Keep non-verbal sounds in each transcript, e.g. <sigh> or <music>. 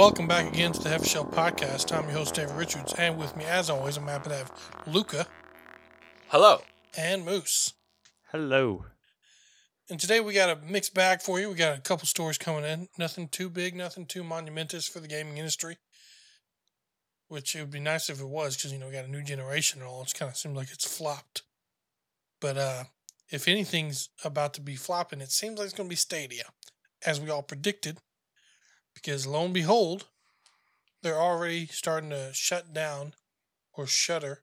Welcome back again to the Heavyshelf Podcast. I'm your host, David Richards, and with me, as always, I'm happy to have Luca Hello. and Moose. Hello. And today we got a mixed bag for you. We got a couple stories coming in. Nothing too big, nothing too monumentous for the gaming industry. Which it would be nice if it was, because you know we got a new generation and all. It's kind of seems like it's flopped. But uh if anything's about to be flopping, it seems like it's going to be Stadia, as we all predicted. Because lo and behold, they're already starting to shut down or shutter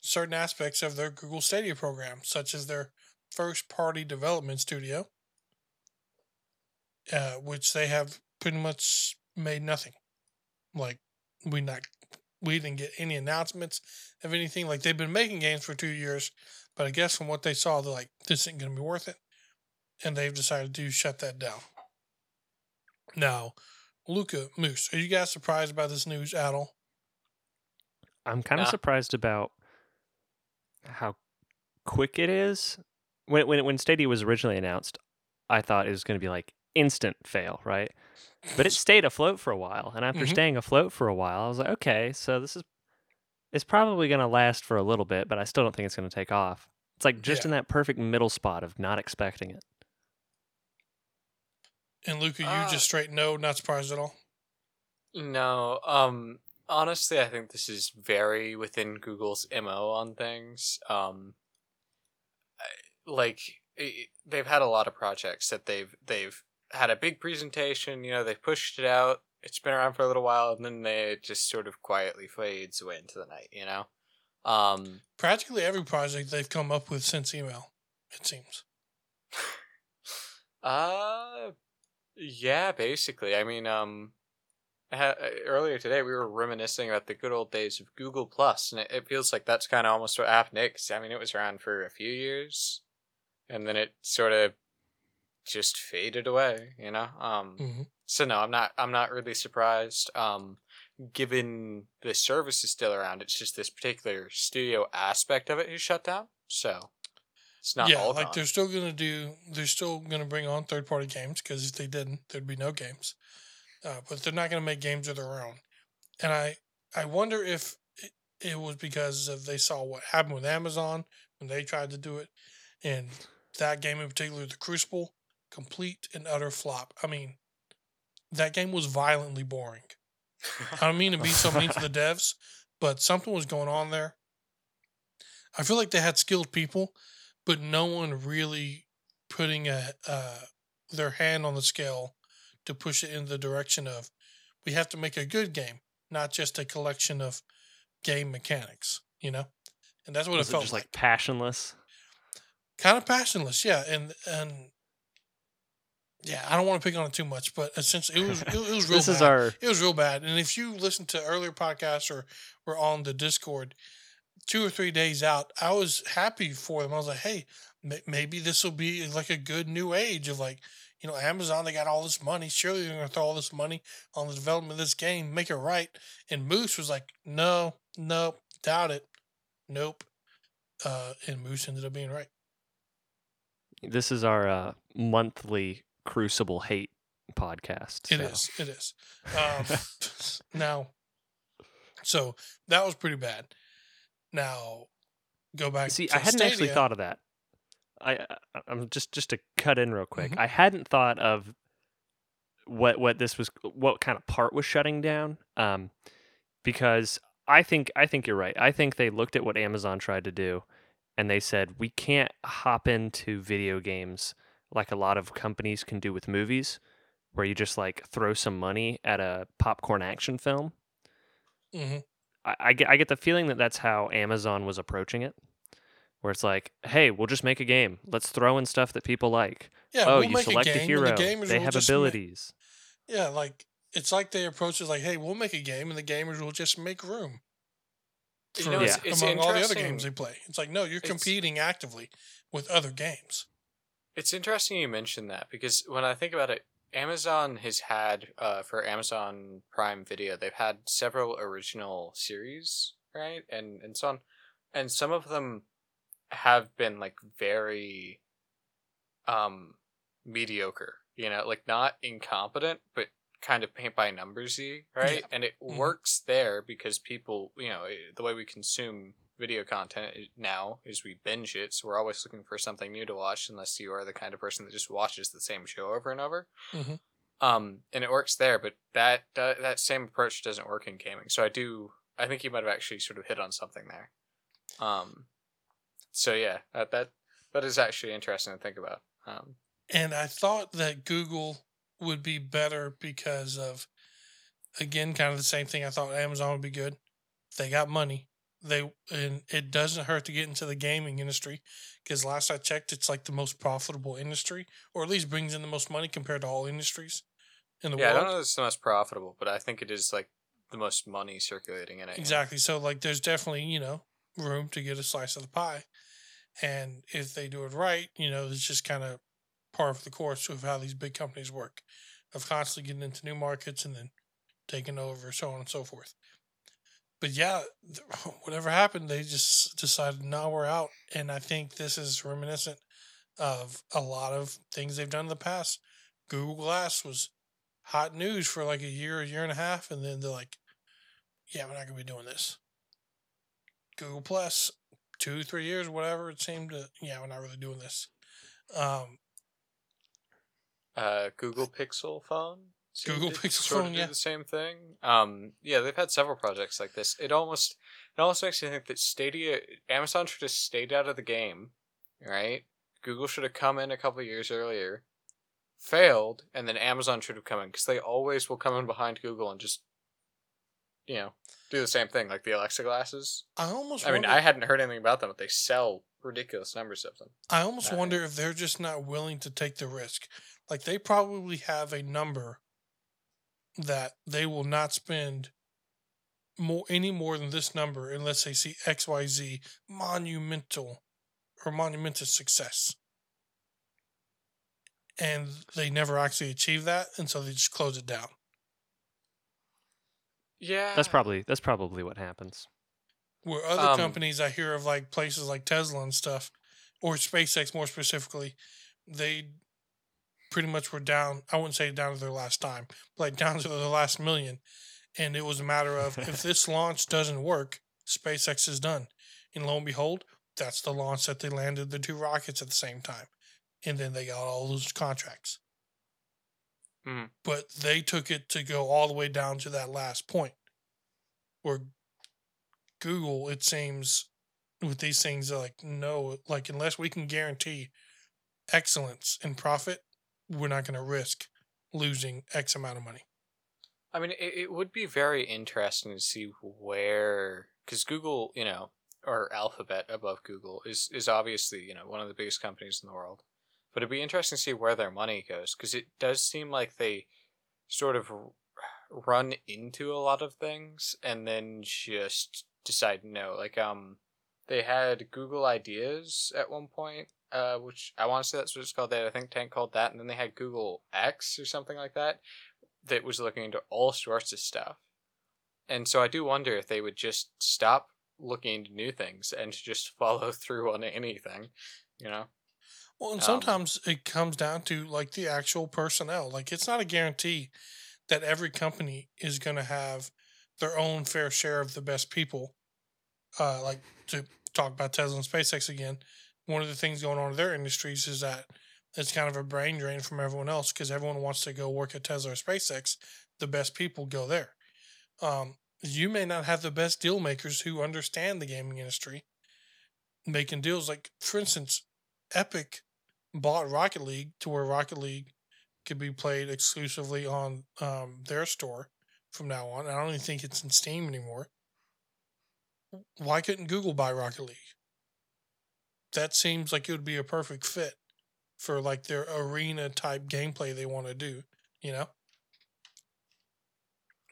certain aspects of their Google Stadia program, such as their first party development studio, uh, which they have pretty much made nothing. Like we not we didn't get any announcements of anything. Like they've been making games for two years, but I guess from what they saw, they're like, this isn't gonna be worth it. And they've decided to shut that down. Now, Luca Moose, are you guys surprised by this news at all? I'm kind of Nah. surprised about how quick it is. When when when Stadia was originally announced, I thought it was going to be like instant fail, right? But it <laughs> stayed afloat for a while, and after Mhm. staying afloat for a while, I was like, okay, so this is it's probably going to last for a little bit, but I still don't think it's going to take off. It's like just Yeah. in that perfect middle spot of not expecting it. And Luca, you Uh, just straight no, not surprised at all. No, um honestly I think this is very within Google's MO on things. Um like they've had a lot of projects that they've they've had a big presentation, you know, they pushed it out. It's been around for a little while and then they it just sort of quietly fades away into the night, you know. Um Practically every project they've come up with since email, it seems. <laughs> Uh, yeah, basically. I mean, um, ha- earlier today we were reminiscing about the good old days of Google Plus, and it, it feels like that's kind of almost what happened. Because I mean, it was around for a few years, and then it sort of just faded away. You know. Um. hmm So no, I'm not. I'm not really surprised. Um, given the service is still around, it's just this particular studio aspect of it is shut down. So it's not yeah, all like gone. they're still gonna do. They're still gonna bring on third party games because if they didn't, there'd be no games. Uh, but they're not gonna make games of their own. And I, I wonder if it, it was because of they saw what happened with Amazon when they tried to do it, and that game in particular, the Crucible, complete and utter flop. I mean, that game was violently boring. I don't mean to be so mean to the <laughs> devs, but something was going on there. I feel like they had skilled people, but no one really putting a uh, their hand on the scale to push it in the direction of we have to make a good game, not just a collection of game mechanics. You know, and that's what Was it it felt just like. like passionless? Kind of passionless, yeah, and and yeah, I don't want to pick on it too much, but essentially it was it, it was <laughs> real. this is our It was real bad. And if you listen to earlier podcasts or were on the Discord, two or three days out, I was happy for them. I was like, hey, ma- maybe this will be like a good new age of like, you know, Amazon, they got all this money. Surely they're going to throw all this money on the development of this game, make it right. And Moose was like, no, nope, doubt it. Nope. Uh, and Moose ended up being right. this is our uh, monthly Crucible hate podcast. It so. is. It is. Um, <laughs> now, so that was pretty bad. Now, go back. See, I hadn't actually thought of that. I, I I'm just just to cut in real quick. Mhm. I hadn't thought of what what this was, what kind of part was shutting down. Um, because I think I think you're right. I think they looked at what Amazon tried to do, and they said we can't hop into video games like a lot of companies can do with movies, where you just like throw some money at a popcorn action film. Mhm. I, I get I get the feeling that that's how Amazon was approaching it, where it's like, hey, we'll just make a game. Let's throw in stuff that people like. Yeah, oh, we'll you make select a a, game, hero. and the gamers they will have just ma- abilities. yeah, like it's like they approach it like, hey, we'll make a game, and the gamers will just make room. You know, it's- it's among all the other games they play. It's like, no, you're It's- competing actively with other games. It's interesting you mentioned that because when I think about it Amazon has had uh, for Amazon Prime Video, they've had several original series, right, and and so on, and some of them have been like very um mediocre. You know, like not incompetent, but kind of paint by numbersy, right? Yeah. And it Mhm. works there because people, you know, eh, the way we consume video content now is we binge it, so we're always looking for something new to watch, unless you are the kind of person that just watches the same show over and over. Mhm. Um, and it works there, but that that that same approach doesn't work in gaming. So I do, I think you might have actually sort of hit on something there. Um, so yeah, that that that is actually interesting to think about. Um, And I thought that Google would be better because of, again, kind of the same thing. I thought Amazon would be good. They got money. They and it doesn't hurt to get into the gaming industry because last I checked, it's like the most profitable industry, or at least brings in the most money compared to all industries in the yeah, I don't know if it's the most profitable, but I think it is like the most money circulating in it. Exactly. So like there's definitely, you know, room to get a slice of the pie. And if they do it right, you know, it's just kind of par of the course of how these big companies work. Of constantly getting into new markets and then taking over, so on and so forth. But yeah, <sighs> whatever happened, they just decided now we're out. And I think this is reminiscent of a lot of things they've done in the past. Google Glass was hot news for like a year, a year and a half, and then they're like, yeah, we're not gonna be doing this. Google Plus, two, three years, whatever it seemed to. Yeah, we're not really doing this. Um, uh, Google Pixel phone. Google Pixel sort of phone, do yeah. the same thing. Um, yeah, they've had several projects like this. It almost, it almost makes me think that Stadia, Amazon should have stayed out of the game, right? Google should have come in a couple years earlier, failed, and then Amazon should have come in because they always will come in behind Google and just, you know, do the same thing like the Alexa glasses. I almost. I mean, I hadn't heard anything about them, but they sell ridiculous numbers of them. I almost wonder if they're just not willing to take the risk. Like they probably have a number that they will not spend more any more than this number unless they see X Y Z monumental or monumental success. And they never actually achieve that, and so they just close it down. Yeah, That's probably that's probably what happens. Where other Um, companies I hear of like places like Tesla and stuff, or SpaceX more specifically, they pretty much were down. I wouldn't say down to their last time, but like down to their last million. And it was a matter of if <laughs> this launch doesn't work, SpaceX is done. And lo and behold, that's the launch that they landed the two rockets at the same time. And then they got all those contracts. Mhm. But they took it to go all the way down to that last point where Google, it seems, with these things, like, no, like, unless we can guarantee excellence and profit, we're not going to risk losing X amount of money. I mean, it, it would be very interesting to see where, because Google, you know, or Alphabet above Google is is obviously you know one of the biggest companies in the world, but it'd be interesting to see where their money goes because it does seem like they sort of run into a lot of things and then just decide no. Like um, they had Google Ideas at one point, uh, which I want to say that's what it's called. They had a think tank called that, and then they had Google X or something like that that was looking into all sorts of stuff. And so I do wonder if they would just stop looking into new things and just <laughs> follow through on anything, you know? Well, and Um, sometimes it comes down to like the actual personnel. Like, it's not a guarantee that every company is going to have their own fair share of the best people. Uh, like to talk about Tesla and SpaceX again, one of the things going on in their industries is that it's kind of a brain drain from everyone else because everyone wants to go work at Tesla or SpaceX. The best people go there. Um, you may not have the best deal makers who understand the gaming industry making deals. Like, for instance, Epic bought Rocket League to where Rocket League could be played exclusively on um, their store from now on. I don't even think it's in Steam anymore. Why couldn't Google buy Rocket League? That seems like it would be a perfect fit for like their arena type gameplay they want to do, you know?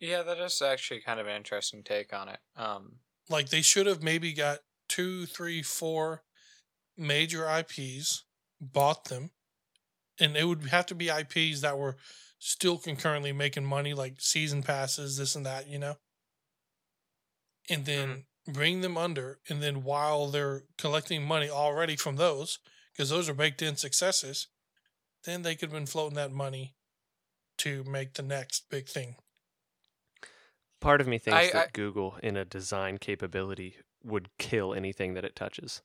Yeah, that is actually kind of an interesting take on it. Um, Like they should have maybe got two, three, four major IPs, bought them, and it would have to be IPs that were still concurrently making money, like season passes, this and that, you know. And then bring them under, and then while they're collecting money already from those, because those are baked in successes, then they could have been floating that money to make the next big thing. Part of me thinks I- that I- Google, in a design capability, would kill anything that it touches.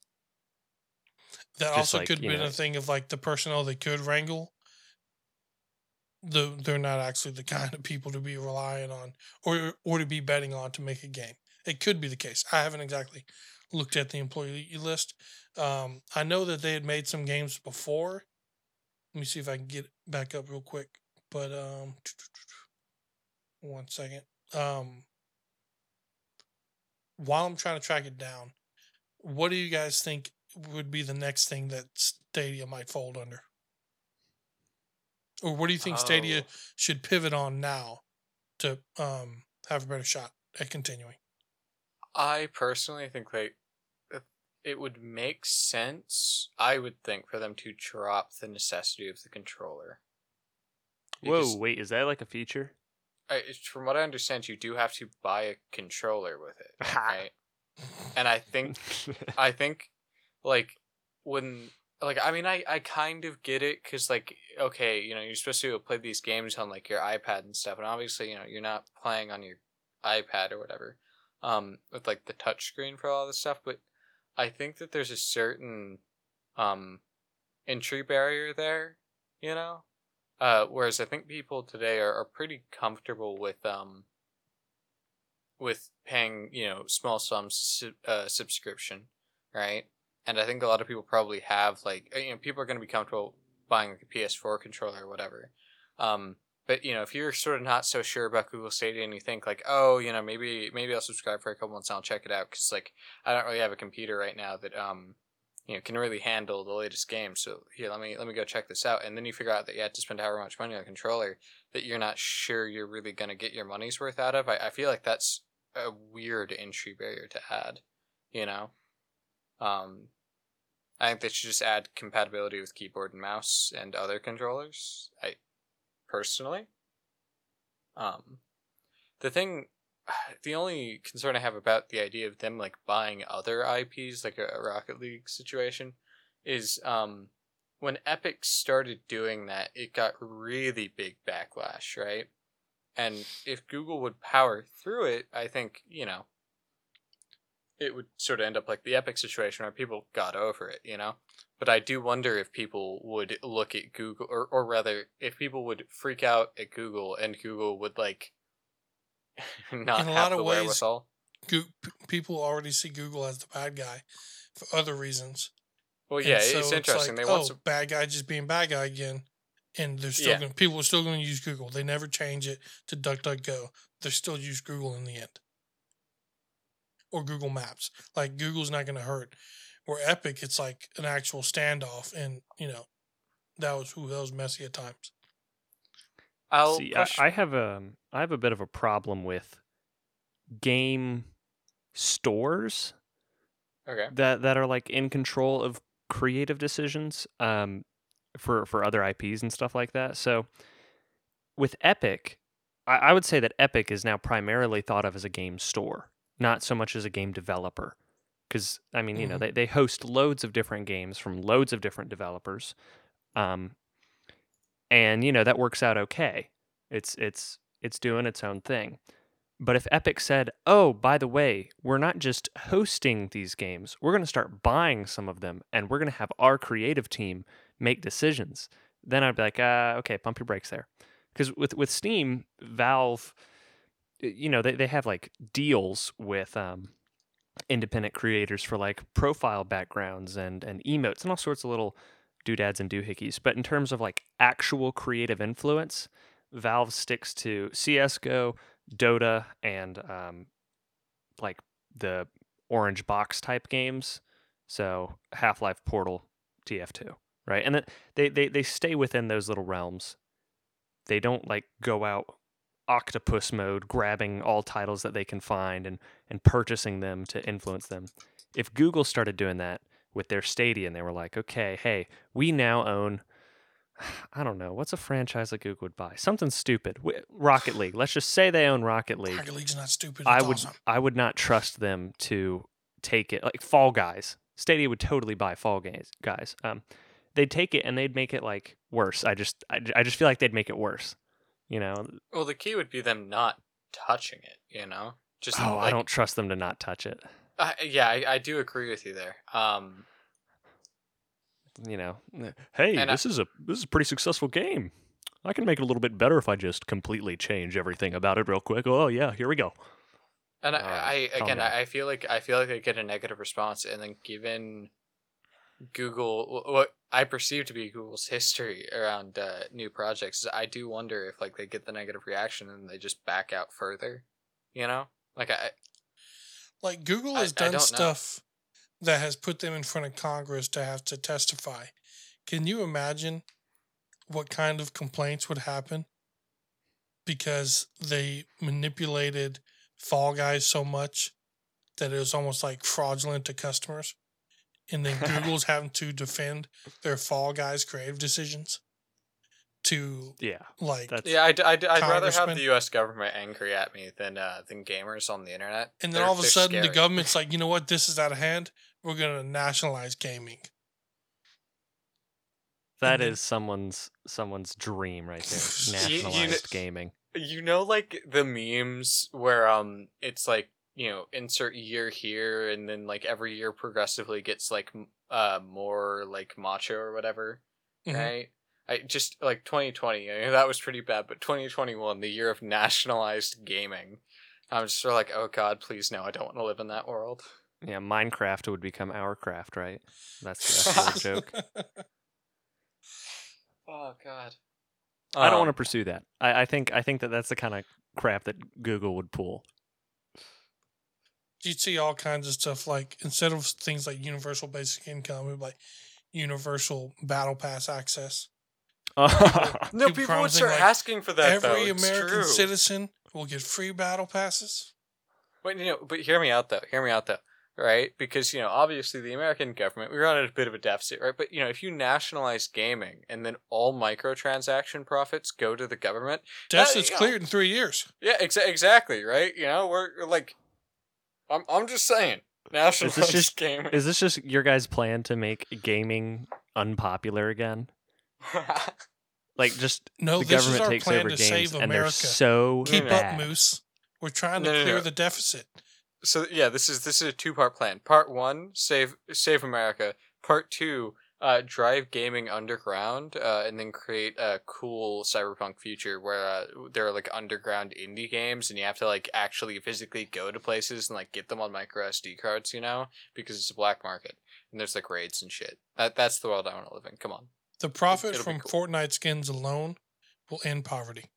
That Just also like, could be know- a thing of like the personnel they could wrangle. The, they're not actually the <laughs> kind of people to be relying on or or to be betting on to make a game. It could be the case. I haven't exactly looked at the employee list. Um, I know that they had made some games before. Let me see if I can get it back up real quick. But um, <tsk> one second. Um, while I'm trying to track it down, what do you guys think would be the next thing that Stadia might fold under? Or what do you think Stadia Oh. should pivot on now to um, have a better shot at continuing? I personally think like it would make sense. I would think for them to drop the necessity of the controller. Because Whoa, wait, is that like a feature? I, from what I understand, you do have to buy a controller with it, <laughs> right? And I think <laughs> I think like when like I mean I I kind of get it cuz like okay, you know, you're supposed to play these games on like your iPad and stuff and obviously, you know, you're not playing on your iPad or whatever um with like the touch screen for all this stuff, but I think that there's a certain um entry barrier there, you know? Uh whereas I think people today are, are pretty comfortable with um with paying, you know, small sums uh, subscription, right? And I think a lot of people probably have like uh, you know people are going to be comfortable buying like a PS4 controller or whatever. Um, but you know if you're sort of not so sure about Google Stadia and you think like oh you know maybe maybe I'll subscribe for a couple months and I'll check it out because like I don't really have a computer right now that um you know can really handle the latest games. So here let me let me go check this out and then you figure out that you have to spend however much money on a controller that you're not sure you're really going to get your money's worth out of. I, I feel like that's a weird entry barrier to add, you know. Um, I think they should just add compatibility with keyboard and mouse and other controllers. I personally, um, the thing, <sighs> the only concern I have about the idea of them like buying other IPs, like a, a Rocket League situation, is um, when Epic started doing that, it got really big backlash, right? And if Google would power through it, I think, you know, it would sort of end up like the Epic situation where people got over it, you know? But I do wonder if people would look at Google, or, or rather, if people would freak out at Google and Google would, like, <laughs> not In a have lot of the ways- wherewithal. Goo- people already see Google as the bad guy for other reasons. Well, yeah, so it's interesting. like, they want oh, some. bad guy just being bad guy again, and they're still Yeah. going. People are still going to use Google. They never change it to DuckDuckGo. They still use Google in the end, or Google Maps. Like Google's not going to hurt. Where Epic, it's like an actual standoff, and you know, that was who that was messy at times. I'll See. I, I have a I have a bit of a problem with game stores okay. that that are like in control of creative decisions um for for other IPs and stuff like that. So with Epic, I, I would say that Epic is now primarily thought of as a game store, not so much as a game developer. Because I mean, you know, Mhm. they they host loads of different games from loads of different developers, um, and you know that works out okay. It's it's it's doing its own thing. But if Epic said, "Oh, by the way, we're not just hosting these games. We're going to start buying some of them, and we're going to have our creative team make decisions," then I'd be like, uh, "Okay, pump your brakes there." Because with with Steam, Valve, you know, they they have like deals with um, independent creators for like profile backgrounds and and emotes and all sorts of little doodads and doohickeys. But in terms of like actual creative influence, Valve sticks to CS:GO, Dota, and um, like the orange box type games. So Half Life, Portal, TF2, right? And then they, they they stay within those little realms. They don't like go out octopus mode, grabbing all titles that they can find and and purchasing them to influence them. If Google started doing that with their Stadia, and they were like, okay, hey, we now own <sighs> I don't know. What's a franchise that Google would buy? Something stupid. Rocket League. Let's just say they own Rocket League. Rocket League's not stupid. I would awesome. I would not trust them to take it like Fall Guys. Stadia would totally buy Fall Guys. Guys, um, they'd take it and they'd make it like worse. I just I, I just feel like they'd make it worse. You know? Well, the key would be them not touching it. You know, just Oh, I don't trust them to not touch it. Uh, yeah, I, I do agree with you there. Um, You know, hey, And I- this is a this is a pretty successful game. I can make it a little bit better if I just completely change everything about it real quick. Oh yeah, here we go. And I, I again. I I feel like I feel like I get a negative response, and then given Google, what I perceive to be Google's history around uh, new projects, I do wonder if like they get the negative reaction and they just back out further. You know, like I Like Google I- has I done know. stuff that has put them in front of Congress to have to testify. Can you imagine what kind of complaints would happen because they manipulated Fall Guys so much that it was almost like fraudulent to customers? And then <laughs> Google's having to defend their Fall Guys creative decisions to Yeah, like that's yeah, I'd, I'd, I'd rather have the U.S. government angry at me than uh, than gamers on the internet. And then They're- all of a they're sudden, the government's like, you know what? This is out of hand. We're going to nationalize gaming. that then- is someone's someone's dream right there. <laughs> You- you kn- Nationalized gaming. You know, like the memes where um, it's like you know, insert year here, and then like every year progressively gets like uh more like macho or whatever, Mhm. right? I just like 2020, I mean, that was pretty bad, but 2021, the year of nationalized gaming, I'm just sort of like, oh god, please no, I don't want to live in that world. Yeah, Minecraft would become our craft, right? That's, that's the joke. <laughs> Oh god. I don't Um, want to pursue that. I, I think I think that that's the kind of crap that Google would pull. You'd see all kinds of stuff like instead of things like universal basic income, it'd be like universal battle pass access. <laughs> No, People people would start like, asking for that. Every It's American true. citizen will get free battle passes. But you know, but hear me out though. Hear me out though. Right? Because you know, obviously the American government we run at a bit of a deficit, right? But you know, if you nationalize gaming and then all microtransaction profits go to the government, Deficit's you know. cleared in three years. yeah, exa- exactly, right? You know, we're, we're like, I'm I'm just saying, nationalize just- gaming. Is this just your guys' plan to make gaming unpopular again? <laughs> Like just No, the this is government our takes plan over to games save and they're America. so Keep bad. up, Moose. We're trying to No, no, clear no. the deficit. so yeah, this is this is a two part plan. Part one, save save America. Part two, uh, drive gaming underground, uh, and then create a cool cyberpunk future where uh, there are like underground indie games, and you have to like actually physically go to places and like get them on micro SD cards, you know, because it's a black market and there's like raids and shit. That that's the world I want to live in. Come on. The profit It'll from cool. Fortnite skins alone will end poverty. <laughs>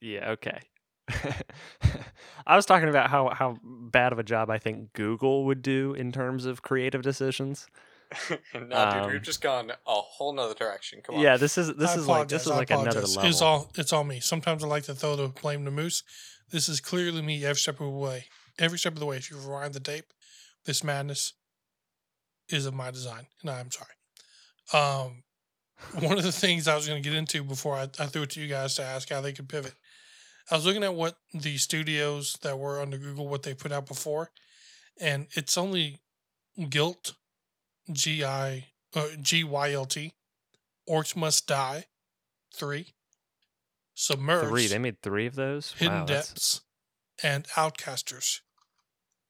Yeah, okay. <laughs> I was talking about how how bad of a job I think Google would do in terms of creative decisions. <laughs> no, dude, Um, we've just gone a whole nother direction. Come on. Yeah, this is this I is like this is I like another level. It's all it's all me. Sometimes I like to throw the blame to Moose. This is clearly me every step of the way. Every step of the way. If you rewind the tape, this madness is of my design, and I'm sorry. Um, one of the things I was going to get into before I, I threw it to you guys to ask how they could pivot. I was looking at what the studios that were under Google what they put out before, and it's only Guilt, G I uh, G Y L T, Orcs Must Die, three, Submerged, three. They made three of those. Hidden wow, Depths, and Outcasters.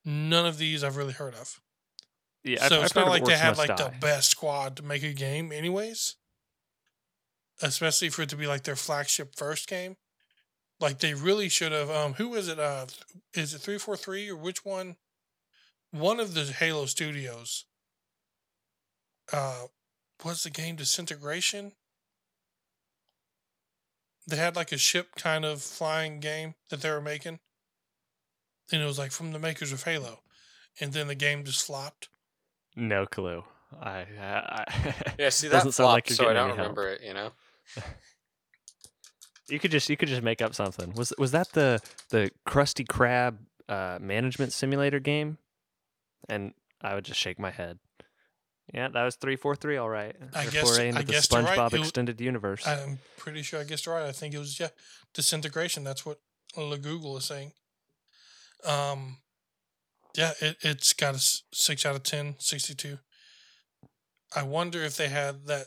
None of these I've really heard of. Yeah, I've- so I've it's heard not like they had like the best squad to make a game, anyways. Especially for it to be like their flagship first game. Like they really should have. Um, who is it? Uh, is it three four three or which one? One of the Halo studios. Uh, what's the game? Disintegration. They had like a ship kind of flying game that they were making, and it was like from the makers of Halo, and then the game just flopped. No clue. I, I, I Yeah, see <laughs> that doesn't sound like flopped, you're so I don't any help. remember it. You know. <laughs> You could just you could just make up something. Was was that the the Krusty Krab uh, management simulator game? And I would just shake my head. Yeah, that was three four three. All right. I Your guess- foray I into the guessed it right. SpongeBob It w- extended universe. I'm pretty sure I guessed it right. I think it was yeah, disintegration. That's what La Google is saying. Um, yeah, it it's got a s- six out of 10, 62. I wonder if they had that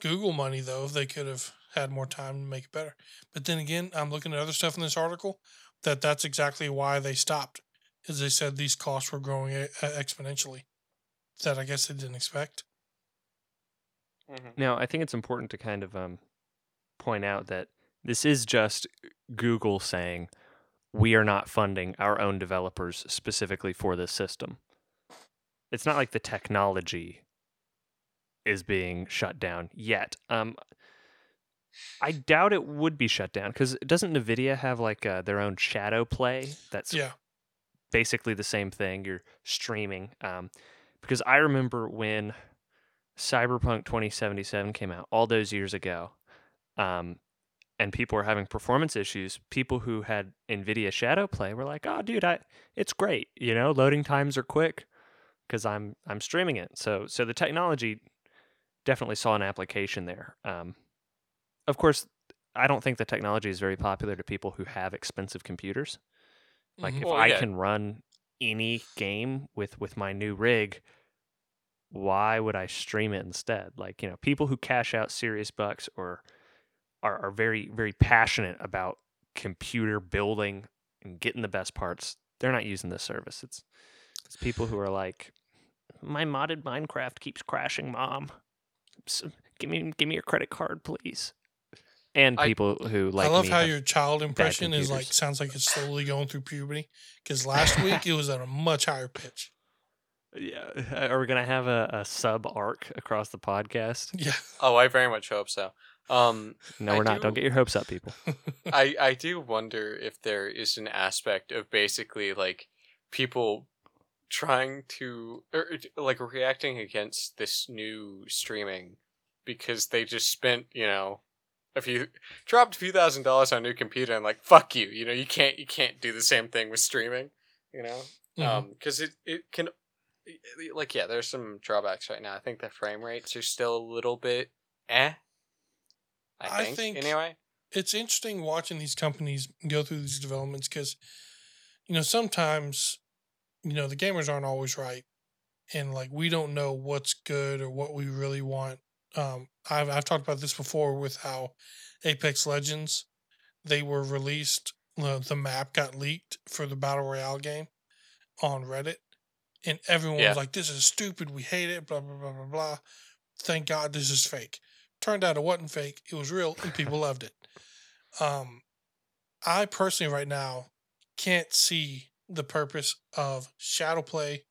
Google money though, if they could have had more time to make it better. But then again, I'm looking at other stuff in this article that that's exactly why they stopped, is they said these costs were growing e- exponentially. That I guess they didn't expect. Now, I think it's important to kind of um, point out that this is just Google saying we are not funding our own developers specifically for this system. It's not like the technology is being shut down yet. Um, I doubt it would be shut down because doesn't NVIDIA have like uh, their own shadow play that's Yeah. basically the same thing. You're streaming. Um, because I remember when Cyberpunk 2077 came out all those years ago, um, and people were having performance issues. People who had NVIDIA Shadow Play were like, "Oh, dude, I, it's great. You know, loading times are quick because I'm I'm streaming it." So so the technology definitely saw an application there. Um, of course, I don't think the technology is very popular to people who have expensive computers. Like Mhm. if Well, I yeah. can run any game with with my new rig, why would I stream it instead? Like, you know, people who cash out serious bucks or are, are very, very passionate about computer building and getting the best parts, they're not using this service. It's it's people who are like, My modded Minecraft keeps crashing, mom. S give me give me your credit card, please. And I- people who like I love me how your child impression is like sounds like it's slowly going through puberty. Because last week it was at a much higher pitch. <laughs> Yeah, are we gonna have a, a sub arc across the podcast? Yeah, Oh, I very much hope so. Um, No, we're not. Don't get your hopes up, people. <laughs> I I do wonder if there is an aspect of basically like people trying to or like reacting against this new streaming because they just spent you know a few dropped a few thousand dollars on a new computer and like fuck you you know you can't you can't do the same thing with streaming you know Mhm. um because it it can like yeah there's some drawbacks right now i think the frame rates are still a little bit eh i I think, think- anyway it's interesting watching these companies go through these developments because, you know, sometimes, you know, the gamers aren't always right, and like we don't know what's good or what we really want. Um, I've I've talked about this before with how Apex Legends, they were released. Uh, the map got leaked for the battle royale game on Reddit, and everyone Yeah. was like, "This is stupid. We hate it." Blah blah blah blah blah. Thank God this is fake. Turned out it wasn't fake. It was real, and people loved it. Um, I personally right now can't see the purpose of shadow play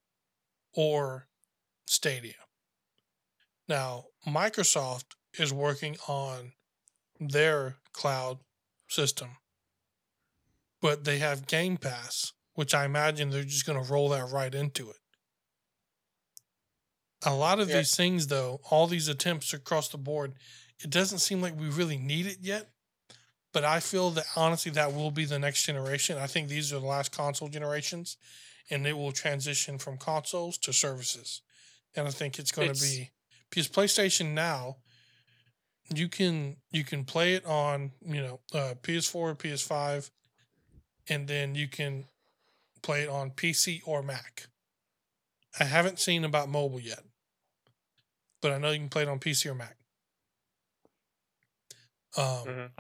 or Stadia. Now, Microsoft is working on their cloud system, but they have Game Pass, which I imagine they're just going to roll that right into it. A lot of Yeah. these things, though, all these attempts across the board, it doesn't seem like we really need it yet. But I feel that honestly, that will be the next generation. I think these are the last console generations, and it will transition from consoles to services. And I think it's going to be because PlayStation now, you can you can play it on you know uh, PS4, PS5, and then you can play it on PC or Mac. I haven't seen about mobile yet, but I know you can play it on PC or Mac. Um, Mhm.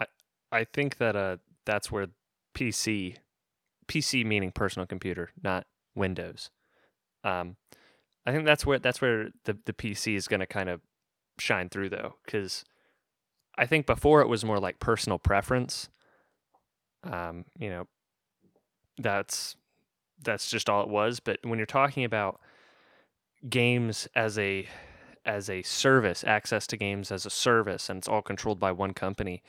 I think that uh that's where PC PC meaning personal computer, not Windows. Um I think that's where that's where the the PC is going to kind of shine through though cuz I think before it was more like personal preference. Um, you know, that's that's just all it was, but when you're talking about games as a as a service, access to games as a service and it's all controlled by one company,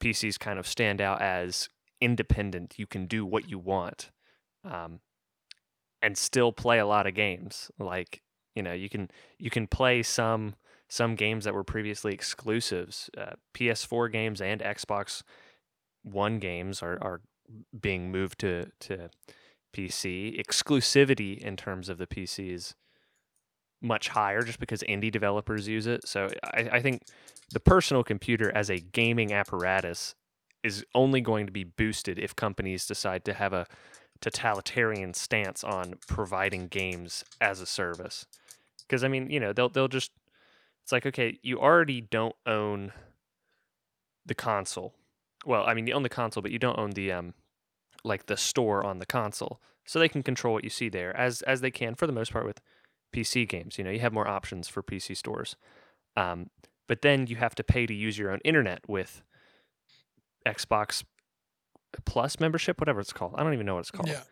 PCs kind of stand out as independent. You can do what you want, um, and still play a lot of games. Like you know, you can you can play some some games that were previously exclusives. Uh, PS4 games and Xbox One games are are being moved to to PC. Exclusivity in terms of the PC is much higher just because indie developers use it. So I, I think the personal computer as a gaming apparatus is only going to be boosted if companies decide to have a totalitarian stance on providing games as a service. Because I mean, you know, they'll they'll just it's like okay, you already don't own the console. Well, I mean, you own the console, but you don't own the um like the store on the console. So they can control what you see there as as they can for the most part with PC games. You know, you have more options for PC stores. Um, but then you have to pay to use your own internet with Xbox Plus membership, whatever it's called. I don't even know what it's called. Yeah.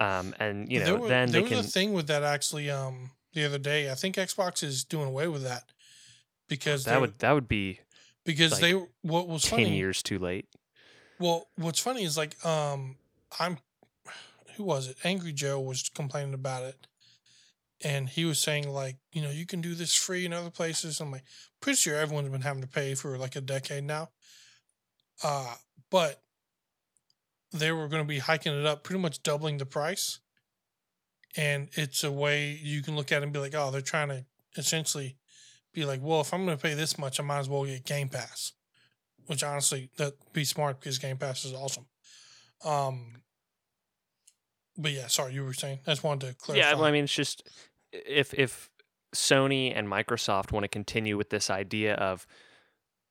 Um, and you know, there was, then there was can. a thing with that actually um the other day. I think Xbox is doing away with that because that would that would be because like they what was ten funny years too late. Well, what's funny is like um I'm who was it? Angry Joe was complaining about it. And he was saying like, you know, you can do this free in other places. I'm like, pretty sure everyone's been having to pay for like a decade now. Uh, but they were going to be hiking it up, pretty much doubling the price. And it's a way you can look at it and be like, oh, they're trying to essentially be like, well, if I'm going to pay this much, I might as well get Game Pass which honestly that'd be smart because Game Pass is awesome. Um, but yeah, sorry, you were saying. I just wanted to clarify. Yeah, well, I mean, it's just if if Sony and Microsoft want to continue with this idea of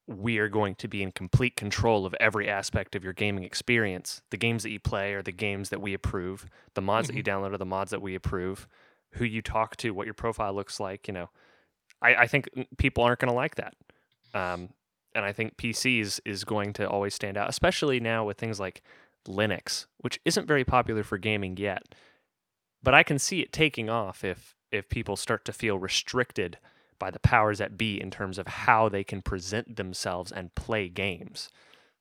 we are going to be in complete control of every aspect of your gaming experience. The games that you play are the games that we approve. The mods that you download are the mods that we approve. Who you talk to, what your profile looks like. You know, I, I think people aren't going to like that. Um, and I think PCs is going to always stand out, especially now with things like Linux, which isn't very popular for gaming yet. But I can see it taking off if if people start to feel restricted by the powers that be in terms of how they can present themselves and play games.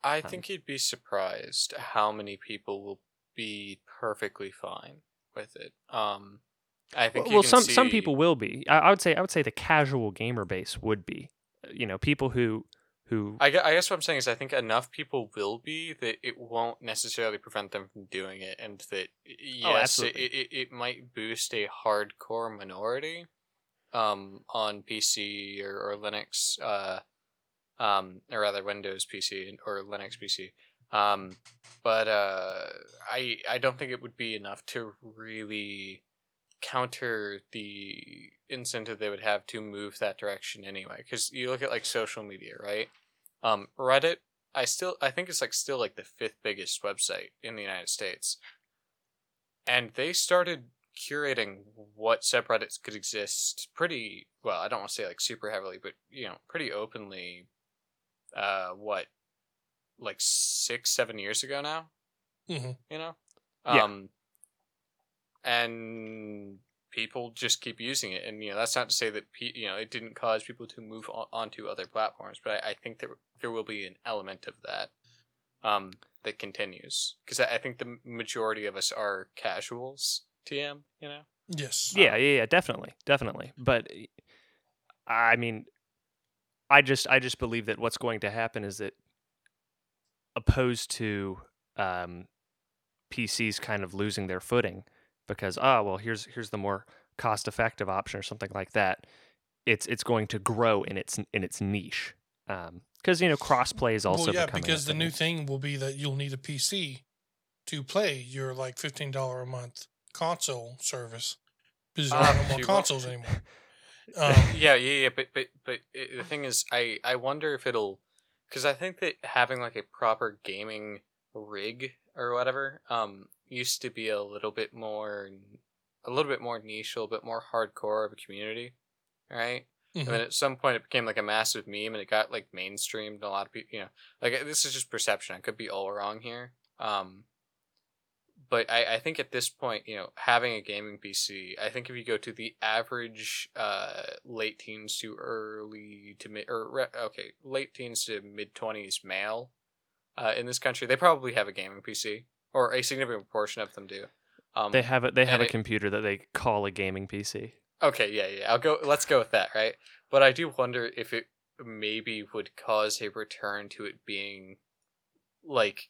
I Um, think you'd be surprised how many people will be perfectly fine with it. Um, I think you well, some some people will be. I, I would say I would say the casual gamer base would be. You know, people who who I, I guess what I'm saying is I think enough people will be that it won't necessarily prevent them from doing it, and that yes, it, absolutely. it, it, it might boost a hardcore minority, um, on PC or, or Linux, uh, um, or rather Windows PC or Linux PC. Um, but uh, I I don't think it would be enough to really counter the incentive they would have to move that direction anyway. Because you look at like social media, right? Um, Reddit, I still I think it's like still like the fifth biggest website in the United States, and they started curating what subreddits could exist pretty well. I don't want to say like super heavily, but you know, pretty openly. Uh, what, like six, seven years ago now? Mhm. You know, Yeah. um, and people just keep using it, and you know that's not to say that pe- you know it didn't cause people to move on- onto other platforms, but I, I think there there will be an element of that, um, that continues because I, I think the majority of us are casuals. TM, you know. yes. Yeah, yeah, yeah, definitely, definitely. But eh, I mean, I just, I just believe that what's going to happen is that, opposed to um, PCs kind of losing their footing because oh well, here's here's the more cost-effective option or something like that. It's it's going to grow in its in its niche because you know crossplay is also well, yeah, because the thing. new thing will be that you'll need a PC to play your like fifteen dollar a month console service because there Ah, are no more consoles anymore. <laughs> Um, <laughs> yeah, yeah, yeah. But but but i- the thing is, I I wonder if it'll, because I think that having like a proper gaming rig or whatever, um, used to be a little bit more, a little bit more niche, a little bit more hardcore of a community, right? mhm. And then at some point, it became like a massive meme, and it got like mainstreamed. And a lot of people, you know, like this is just perception. I could be all wrong here. Um, but I, I think at this point, you know, having a gaming PC, I think if you go to the average uh, late teens to early to mid, or okay, late teens to mid twenties male uh, in this country, they probably have a gaming PC, or a significant portion of them do. Um, they have a they have a it- computer that they call a gaming PC. Okay, yeah, yeah. I'll go. Let's go with that, right? But I do wonder if it maybe would cause a return to it being like,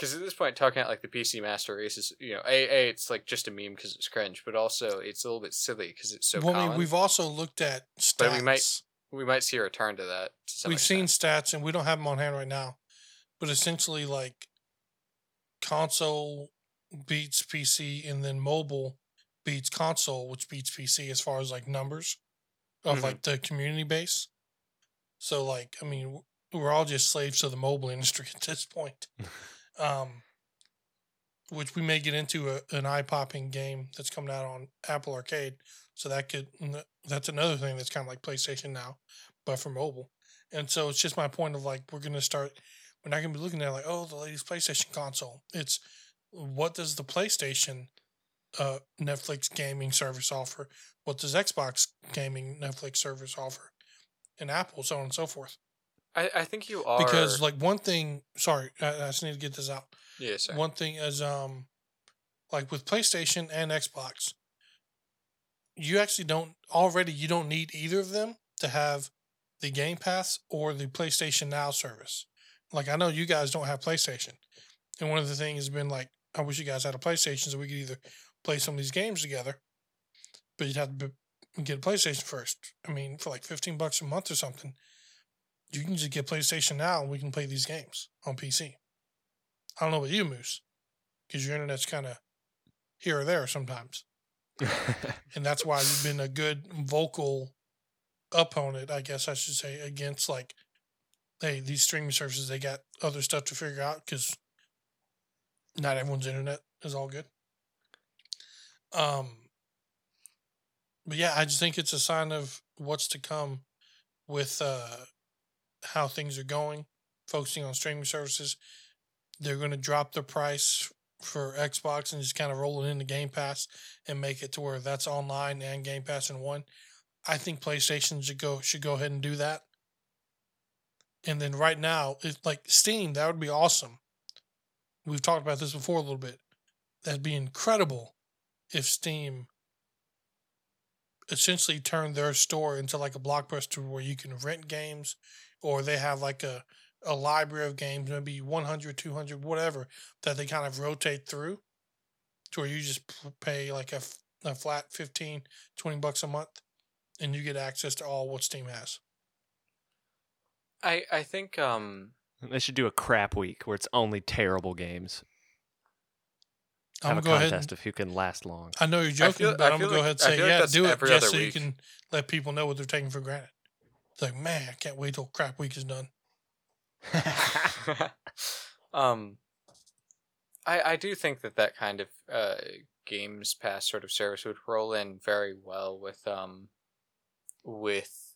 because at this point, talking about like the PC Master Race is, you know, a, a it's like just a meme because it's cringe, but also it's a little bit silly because it's so well, I common. mean, we've also looked at stats. But we might- we might see a return to that. To some we've seen stats and we don't have them on hand right now but essentially like console beats pc and then mobile beats console which beats pc as far as like numbers of Mhm. like the community base so like i mean we're all just slaves to the mobile <laughs> industry at this point <laughs> um which we may get into a, an eye-popping game that's coming out on apple arcade so that could that's another thing that's kind of like playstation now but for mobile and so it's just my point of like we're gonna start we're not gonna be looking at like, oh, the latest PlayStation console. It's what does the PlayStation uh Netflix gaming service offer? What does Xbox gaming Netflix service offer? And Apple, so on and so forth. I, I think you are Because like one thing sorry, I, I just need to get this out. yeah. One thing is um like with PlayStation and Xbox, you actually don't already you don't need either of them to have the Game Pass or the PlayStation Now service. Like I know you guys don't have PlayStation. And one of the things has been like I wish you guys had a PlayStation so we could either play some of these games together. But you'd have to be, get a PlayStation first. I mean, for like 15 bucks a month or something, you can just get PlayStation Now and we can play these games on PC. I don't know about you, Moose, because your internet's kind of here or there sometimes. <laughs> And that's why you've been a good vocal opponent, I guess I should say, against like, hey, these streaming services, they got other stuff to figure out because not everyone's internet is all good. Um, but yeah, I just think it's a sign of what's to come with uh, how things are going, focusing on streaming services. They're going to drop the price for Xbox and just kind of roll it into Game Pass and make it to where that's online and Game Pass in one. I think PlayStation should go should go ahead and do that. And then right now, it's like Steam, that would be awesome. We've talked about this before a little bit. That'd be incredible if Steam essentially turned their store into like a blockbuster where you can rent games or they have like a, a library of games, maybe 100, 200, whatever, that they kind of rotate through to where you just pay like a, a flat 15, 20 bucks a month and you get access to all what Steam has. I I think um they should do a crap week where it's only terrible games. I'm Have a gonna go ahead. contest And, of who can last long. I know you're joking, feel- but I I'm gonna go like- ahead and say, feel like yeah, do it just other so you can let people know what they're taking for granted. It's like, man, I can't wait till crap week is done. <laughs> um I I do think that that kind of uh games pass sort of service would roll in very well with um with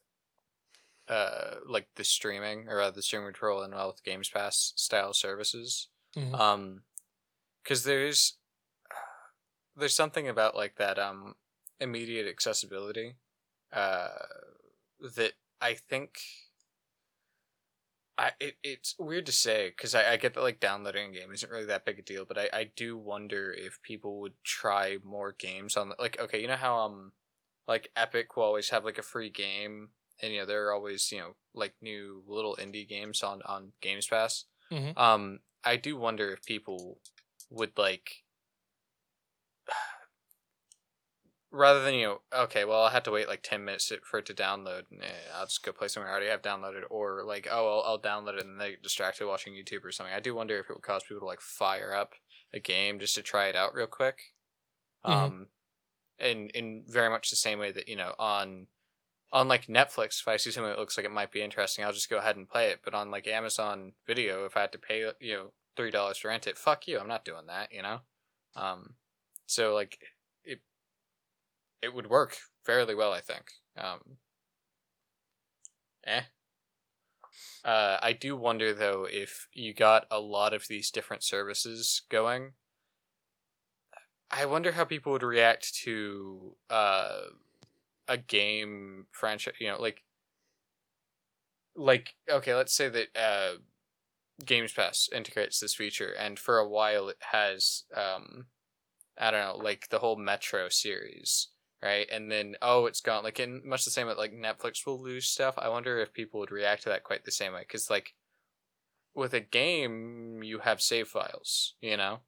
uh like the streaming or uh, the streaming would roll in well with games pass style services Mhm. um because there's <sighs> there's something about like that um immediate accessibility uh that i think I, it, it's weird to say because I, I get that like downloading a game isn't really that big a deal, but I, I do wonder if people would try more games on like okay you know how um like Epic will always have like a free game and you know there are always you know like new little indie games on on Games Pass. Mhm. Um, I do wonder if people would like rather than you know okay well I'll have to wait like ten minutes for it to download. Eh, I'll just go play something I already have downloaded, or like oh I'll, I'll download it and then they get distracted watching YouTube or something. I do wonder if it would cause people to like fire up a game just to try it out real quick. Mhm. Um, in in very much the same way that you know on on like Netflix, if I see something that looks like it might be interesting, I'll just go ahead and play it. But on like Amazon Video, if I had to pay you know three dollars to rent it, fuck you, I'm not doing that. You know, um, so like it would work fairly well, I think. Um, eh. Uh, I do wonder though if you got a lot of these different services going. I wonder how people would react to uh, a game franchise. You know, like, like okay, let's say that uh, Games Pass integrates this feature, and for a while it has, um, I don't know, like the whole Metro series, right? And then oh, it's gone. Like in much the same way, like Netflix will lose stuff. I wonder if people would react to that quite the same way, because like with a game, you have save files, you know?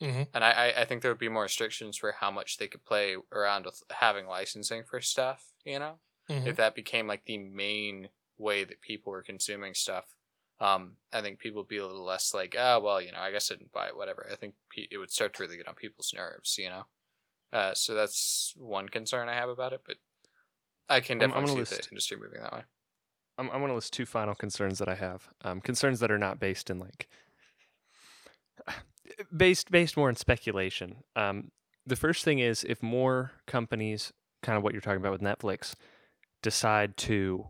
Mhm. And I, I, think there would be more restrictions for how much they could play around with having licensing for stuff, you know? Mhm. If that became like the main way that people were consuming stuff, um, I think people would be a little less like, oh, well, you know, I guess I didn't buy it, whatever. I think it would start to really get on people's nerves, you know? Uh, so that's one concern I have about it, but I can I'm- I'm definitely see list- the industry moving that way. I'm, I'm going to list two final concerns that I have. Um, concerns that are not based in like <sighs> based based more in speculation. Um, the first thing is if more companies, kind of what you're talking about with Netflix, decide to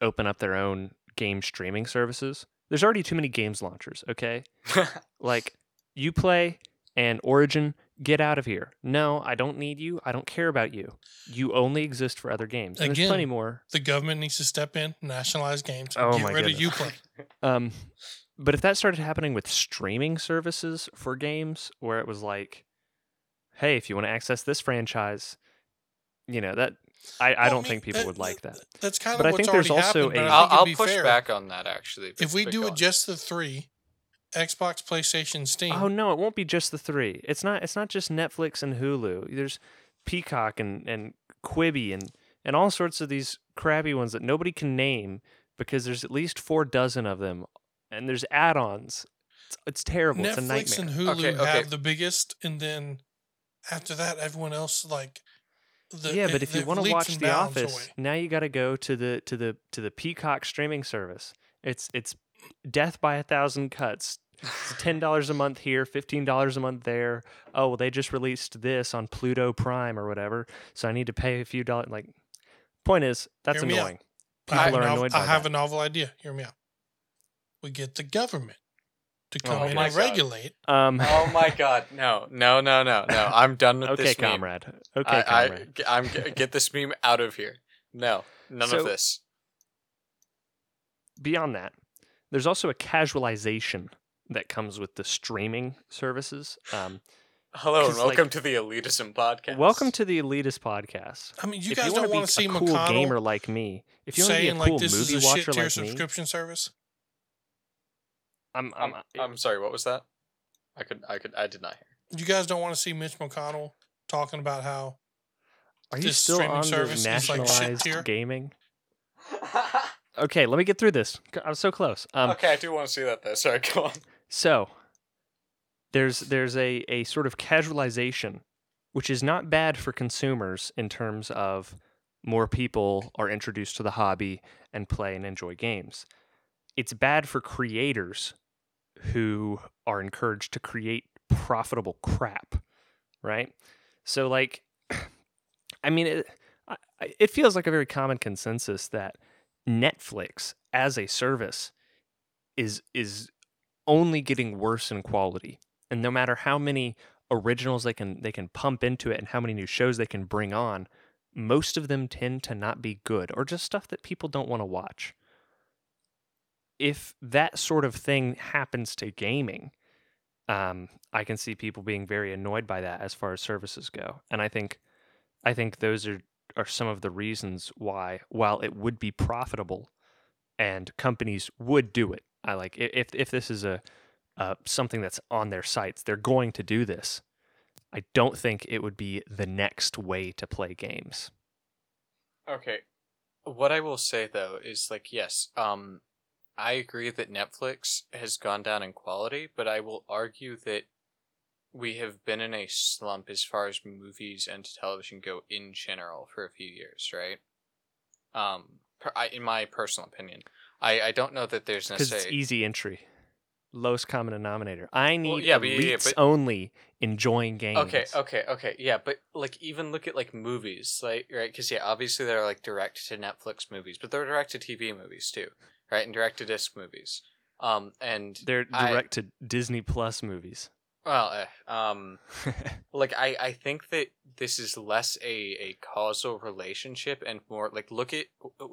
open up their own game streaming services. There's already too many games launchers. Okay, <laughs> like UPlay and Origin, get out of here. No, I don't need you. I don't care about you. You only exist for other games. And there's plenty more. The government needs to step in, nationalize games, Oh get my rid goodness. of UPlay. <laughs> Um, but if that started happening with streaming services for games, where it was like, hey, if you want to access this franchise, you know that I, I Well, don't mean, think people uh, would like that. That's kind of. But of I what's think there's already also happened. a- but I I'll, I'll push fair. back on that actually. If we do go it on. just the three, Xbox, PlayStation, Steam. Oh no, it won't be just the three. It's not. It's not just Netflix and Hulu. There's Peacock and and Quibi and and all sorts of these crappy ones that nobody can name because there's at least four dozen of them, and there's add-ons. It's, it's terrible. it's a Netflix nightmare. and Hulu Okay, okay. have the biggest, and then after that, everyone else like. The, yeah, it- but if you want to watch The Office, away. now you got to go to the to the to the Peacock streaming service. It's it's death by a thousand cuts. It's ten dollars a month here, fifteen dollars a month there. Oh, well, they just released this on Pluto Prime or whatever, so I need to pay a few dollars. Like, point is, that's Hear annoying. People a are nov- annoyed I by have that. a novel idea. Hear me out. We get the government to come Oh in and God. regulate. Um, oh my god, no, no, no, no, no! I'm done with okay, this meme. comrade. Okay, I, comrade. I, I'm get this meme out of here. No, none So- of this. Beyond that, there's also a casualization that comes with the streaming services. Um, Hello and 'cause, like- welcome to the Elitism podcast. welcome to the Elitist podcast. I mean, you if guys you don't want want to to see be a cool McConnell gamer like me, if you want to be a saying cool like this is movie a watcher shit tier like me, subscription service. I'm, I'm, I'm, I'm sorry. What was that? I could, I could, I did not hear. You guys don't want to see Mitch McConnell talking about how are you this still streaming on service the is like nationalized tier? gaming? <laughs> Okay, let me get through this. I'm so close. Um, okay, I do want to see that though. Sorry, <laughs> go on. So there's there's a, a sort of casualization, which is not bad for consumers in terms of more people are introduced to the hobby and play and enjoy games. It's bad for creators who are encouraged to create profitable crap, right? So like <clears throat> I mean it it feels like a very common consensus that Netflix as a service is is only getting worse in quality. And no matter how many originals they can they can pump into it and how many new shows they can bring on, most of them tend to not be good or just stuff that people don't want to watch. If that sort of thing happens to gaming, um, I can see people being very annoyed by that as far as services go. And I think I think those are are some of the reasons why while it would be profitable and companies would do it. I like if if this is a uh, something that's on their sites, they're going to do this. I don't think it would be the next way to play games. Okay. What I will say though is like yes, um I agree that Netflix has gone down in quality, but I will argue that we have been in a slump as far as movies and television go in general for a few years, right? Um per, I, in my personal opinion. I, I don't know that there's Because it's necessarily easy entry, lowest common denominator. I need yeah, but yeah, yeah, elites but- only enjoying games. Okay, okay, okay. Yeah, but like even look at like movies, like right? Because yeah, obviously they're like direct to Netflix movies, but they're direct to TV movies too, right? And direct to disc movies. Um, and They're I- direct to Disney Plus movies. Well, eh, um, <laughs> like I I think that this is less a a causal relationship and more like look at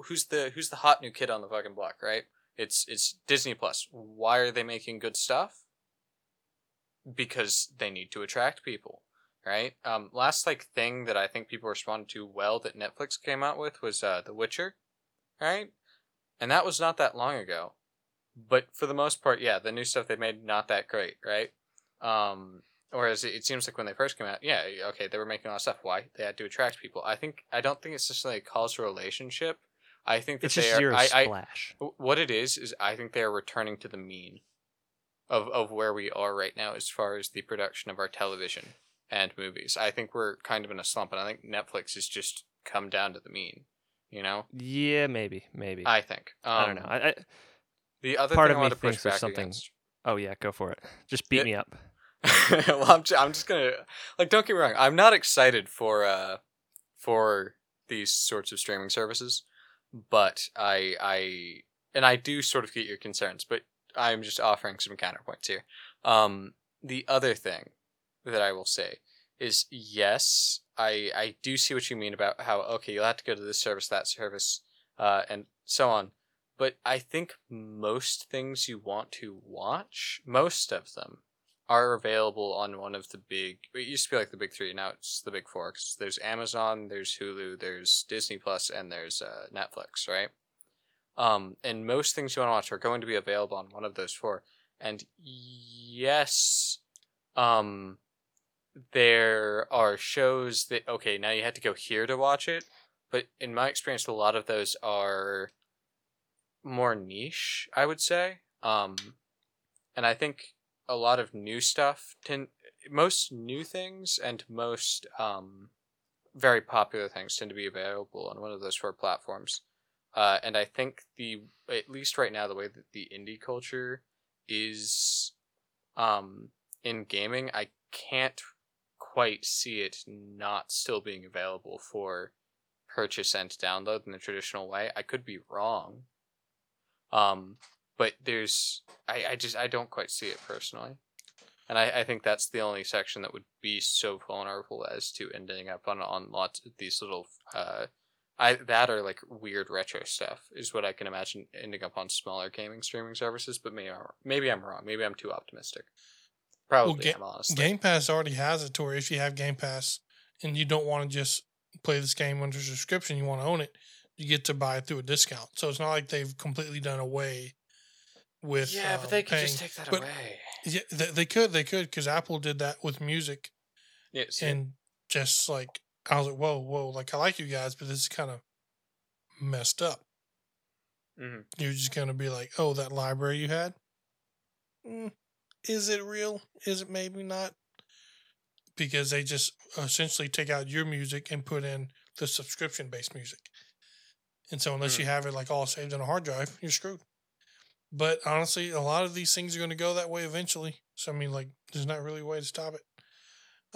who's the who's the hot new kid on the fucking block, right? It's it's Disney Plus. Why are they making good stuff? Because they need to attract people, right? Um, last like thing that I think people responded to well that Netflix came out with was uh, The Witcher, right? And that was not that long ago, but for the most part, yeah, the new stuff they made not that great, right? Um, whereas it, it seems like when they first came out, yeah, okay, they were making a lot of stuff. Why they had to attract people? I think I don't think it's just like a causal relationship. I think that It's they are. I, I, splash. w- what it is is I think they are returning to the mean of of where we are right now as far as the production of our television and movies. I think we're kind of in a slump, and I think Netflix has just come down to the mean. You know, yeah, maybe, maybe. I think. Um, I don't know. I, I, The other Part thing of I me want to push thinks there's back something- against. oh yeah, go for it. Just beat Yeah. me up. <laughs> well, I'm, ju- I'm just gonna like. Don't get me wrong. I'm not excited for uh for these sorts of streaming services, but I I and I do sort of get your concerns, but I'm just offering some counterpoints here. Um, the other thing that I will say is yes, I I do see what you mean about how okay you'll have to go to this service, that service, uh, and so on. But I think most things you want to watch, most of them, are available on one of the big. It used to be like the big three. Now it's the big four. 'cause there's Amazon, there's Hulu, there's Disney Plus, and there's uh, Netflix. Right. Um, and most things you want to watch are going to be available on one of those four. And yes, um, there are shows that okay now you had to go here to watch it, but in my experience, a lot of those are more niche. I would say. Um, and I think a lot of new stuff tend most new things and most um very popular things tend to be available on one of those four platforms. Uh and i think the at least right now the way that the indie culture is um in gaming i can't quite see it not still being available for purchase and download in the traditional way. I could be wrong. Um but there's I, I just I don't quite see it personally. And I, I think that's the only section that would be so vulnerable as to ending up on on lots of these little uh I that or like weird retro stuff is what I can imagine ending up on smaller gaming streaming services, but maybe I'm, maybe I'm wrong. Maybe I'm too optimistic. Probably Ga- am honestly. Game Pass already has it to where if you have Game Pass and you don't want to just play this game under subscription, you want to own it, you get to buy it through a discount. So it's not like they've completely done away with yeah, but um, they could paying. just take that but- away. Yeah, they, they could, they could, because Apple did that with music, Yeah, see, and just like I was like, whoa, whoa, like I like you guys, but this is kind of messed up. Mhm. You're just gonna be like, oh, that library you had, mm, is it real? Is it maybe not? Because they just essentially take out your music and put in the subscription based music. And so unless Mm. you have it like all saved on a hard drive, you're screwed. But honestly, a lot of these things are going to go that way eventually. So I mean, like, there's not really a way to stop it.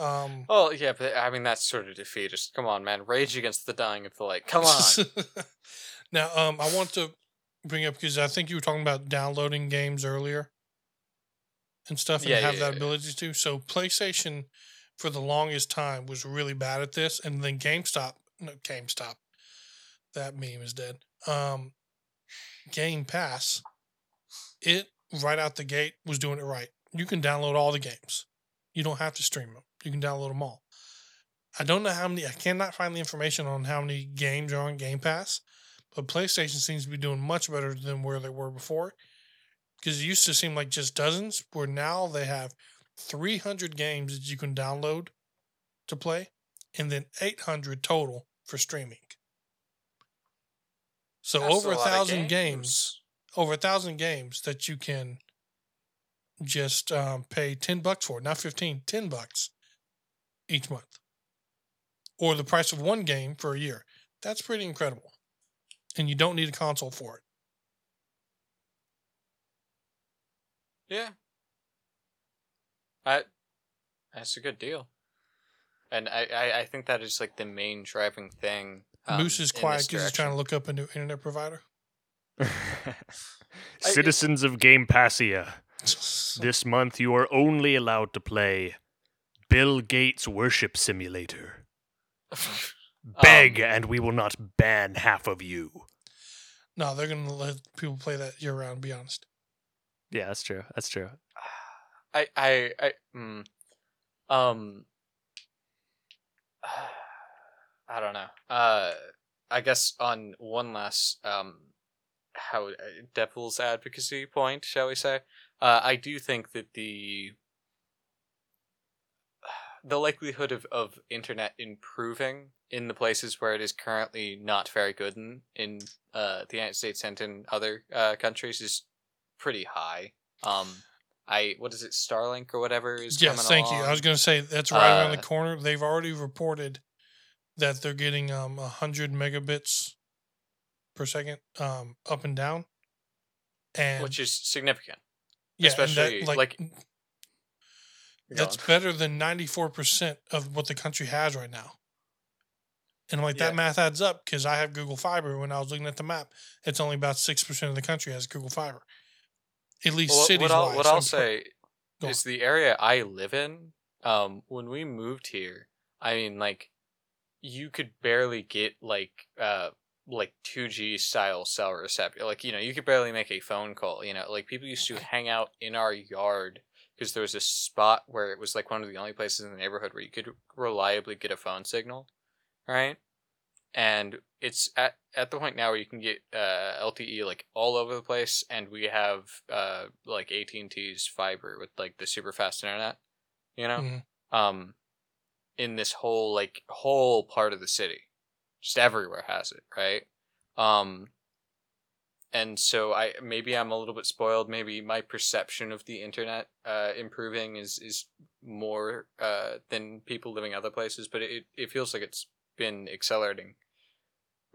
Um, Well, yeah, but I mean that's sort of defeatist. Come on, man, rage against the dying of the light. Come on. <laughs> now, um, I want to bring up because I think you were talking about downloading games earlier and stuff, and Yeah, have yeah, that yeah. ability to. So PlayStation, for the longest time, was really bad at this, and then GameStop, no GameStop, that meme is dead. Um, Game Pass, it right out the gate was doing it right. You can download all the games. You don't have to stream them. You can download them all. I don't know how many. I cannot find the information on how many games are on Game Pass, but PlayStation seems to be doing much better than where they were before. Because it used to seem like just dozens, where now they have 300 games that you can download to play, and then 800 total for streaming. So That's over a thousand games over a thousand games that you can just um, pay 10 bucks for not 15 10 bucks each month or the price of one game for a year that's pretty incredible and you don't need a console for it Yeah. I that's a good deal. And I, I, I think that is like the main driving thing. um, moose is quiet because he's trying to look up a new internet provider Citizens of Game Passia, this month you are only allowed to play Bill Gates Worship Simulator. <laughs> Beg, Um, and we will not ban half of you. no they're gonna let people play that year round be honest Yeah, that's true. That's true. I I I mm, um <sighs> I don't know. Uh I guess on one last um how uh, devil's advocacy point, shall we say? Uh, I do think that the <sighs> the likelihood of, of internet improving in the places where it is currently not very good in in uh, the United States and in other uh, countries is pretty high. Um, I what is it, Starlink or whatever is Yes, thank you. I was going to say that's right around the Uh, corner. They've already reported that they're getting um 100 megabits per second um up and down. And which is significant. yeah, and that, especially, like- Go that's better than 94% of what the country has right now. And like that math adds up because I have Google Fiber. When I was looking at the map, it's only about 6% of the country has Google Fiber. At least Well, cities what I'll, what I'll I'm say Go is the area I live in. Um, when we moved here, I mean, like, you could barely get like uh like two G style cell reception. Like, you know, you could barely make a phone call. You know, like people used to hang out in our yard because there was a spot where it was like one of the only places in the neighborhood where you could reliably get a phone signal, right? And it's at at the point now where you can get uh, LTE like all over the place, and we have uh like AT and T's fiber with like the super fast internet, you know, Mhm. um, in this whole like whole part of the city, just everywhere has it, right? Um, and so I maybe I'm a little bit spoiled. Maybe my perception of the internet uh improving is is more uh than people living other places, but it it feels like it's been accelerating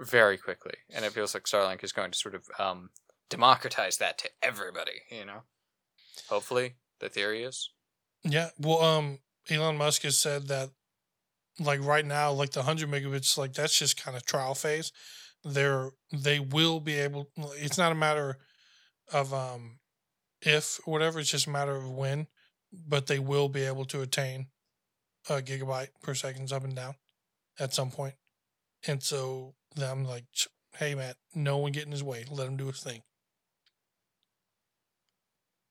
very quickly, and it feels like Starlink is going to sort of um democratize that to everybody. You know, hopefully the theory is. Yeah. Well, um, Elon Musk has said that, like right now, like the hundred megabits, like that's just kind of trial phase. They're they will be able. It's not a matter of um if or whatever. It's just a matter of when. But they will be able to attain a gigabyte per seconds up and down at some point. And so I'm like, hey man, no one get in his way. Let him do his thing.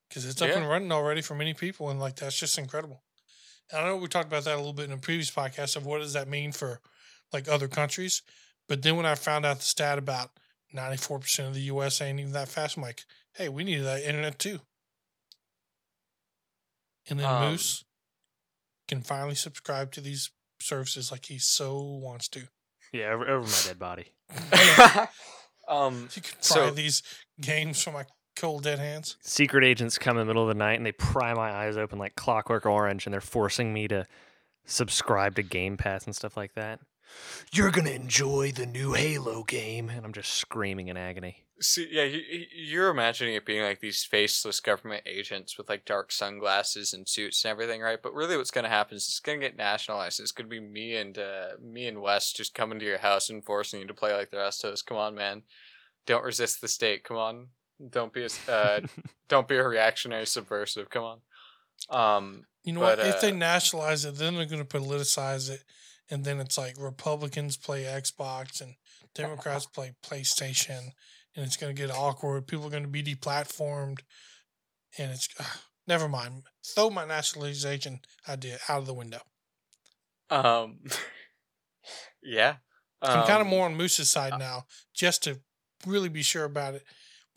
Because it's up Yeah. and running already for many people, and like that's just incredible. I know we talked about that a little bit in a previous podcast of what does that mean for like other countries. But then when I found out the stat about 94% of the US ain't even that fast, I'm like, hey, we need that internet too. And then Um, Moose can finally subscribe to these services like he so wants to. Yeah, over, over my dead body. <laughs> <laughs> um. You can try So- these games from my cold dead hands. Secret agents come in the middle of the night and they pry my eyes open like clockwork orange and they're forcing me to subscribe to Game Pass and stuff like that. You're gonna enjoy the new Halo game, and I'm just screaming in agony. See, yeah, you, you- you're imagining it being like these faceless government agents with like dark sunglasses and suits and everything, right? But really, what's going to happen is it's going to get nationalized. It's going to be me and uh, me and Wes just coming to your house and forcing you to play like the rest of us. Come on, man! Don't resist the state. Come on, don't be a uh, <laughs> don't be a reactionary subversive. Come on. Um, You know But, what? if they uh, nationalize it, then they're going to politicize it, and then it's like Republicans play Xbox and Democrats <laughs> play PlayStation, and it's going to get awkward. People are going to be deplatformed, and it's ugh, never mind. Throw my nationalization idea out of the window. um, <laughs> yeah. I'm kind of Um, more on Moose's side now, just to really be sure about it.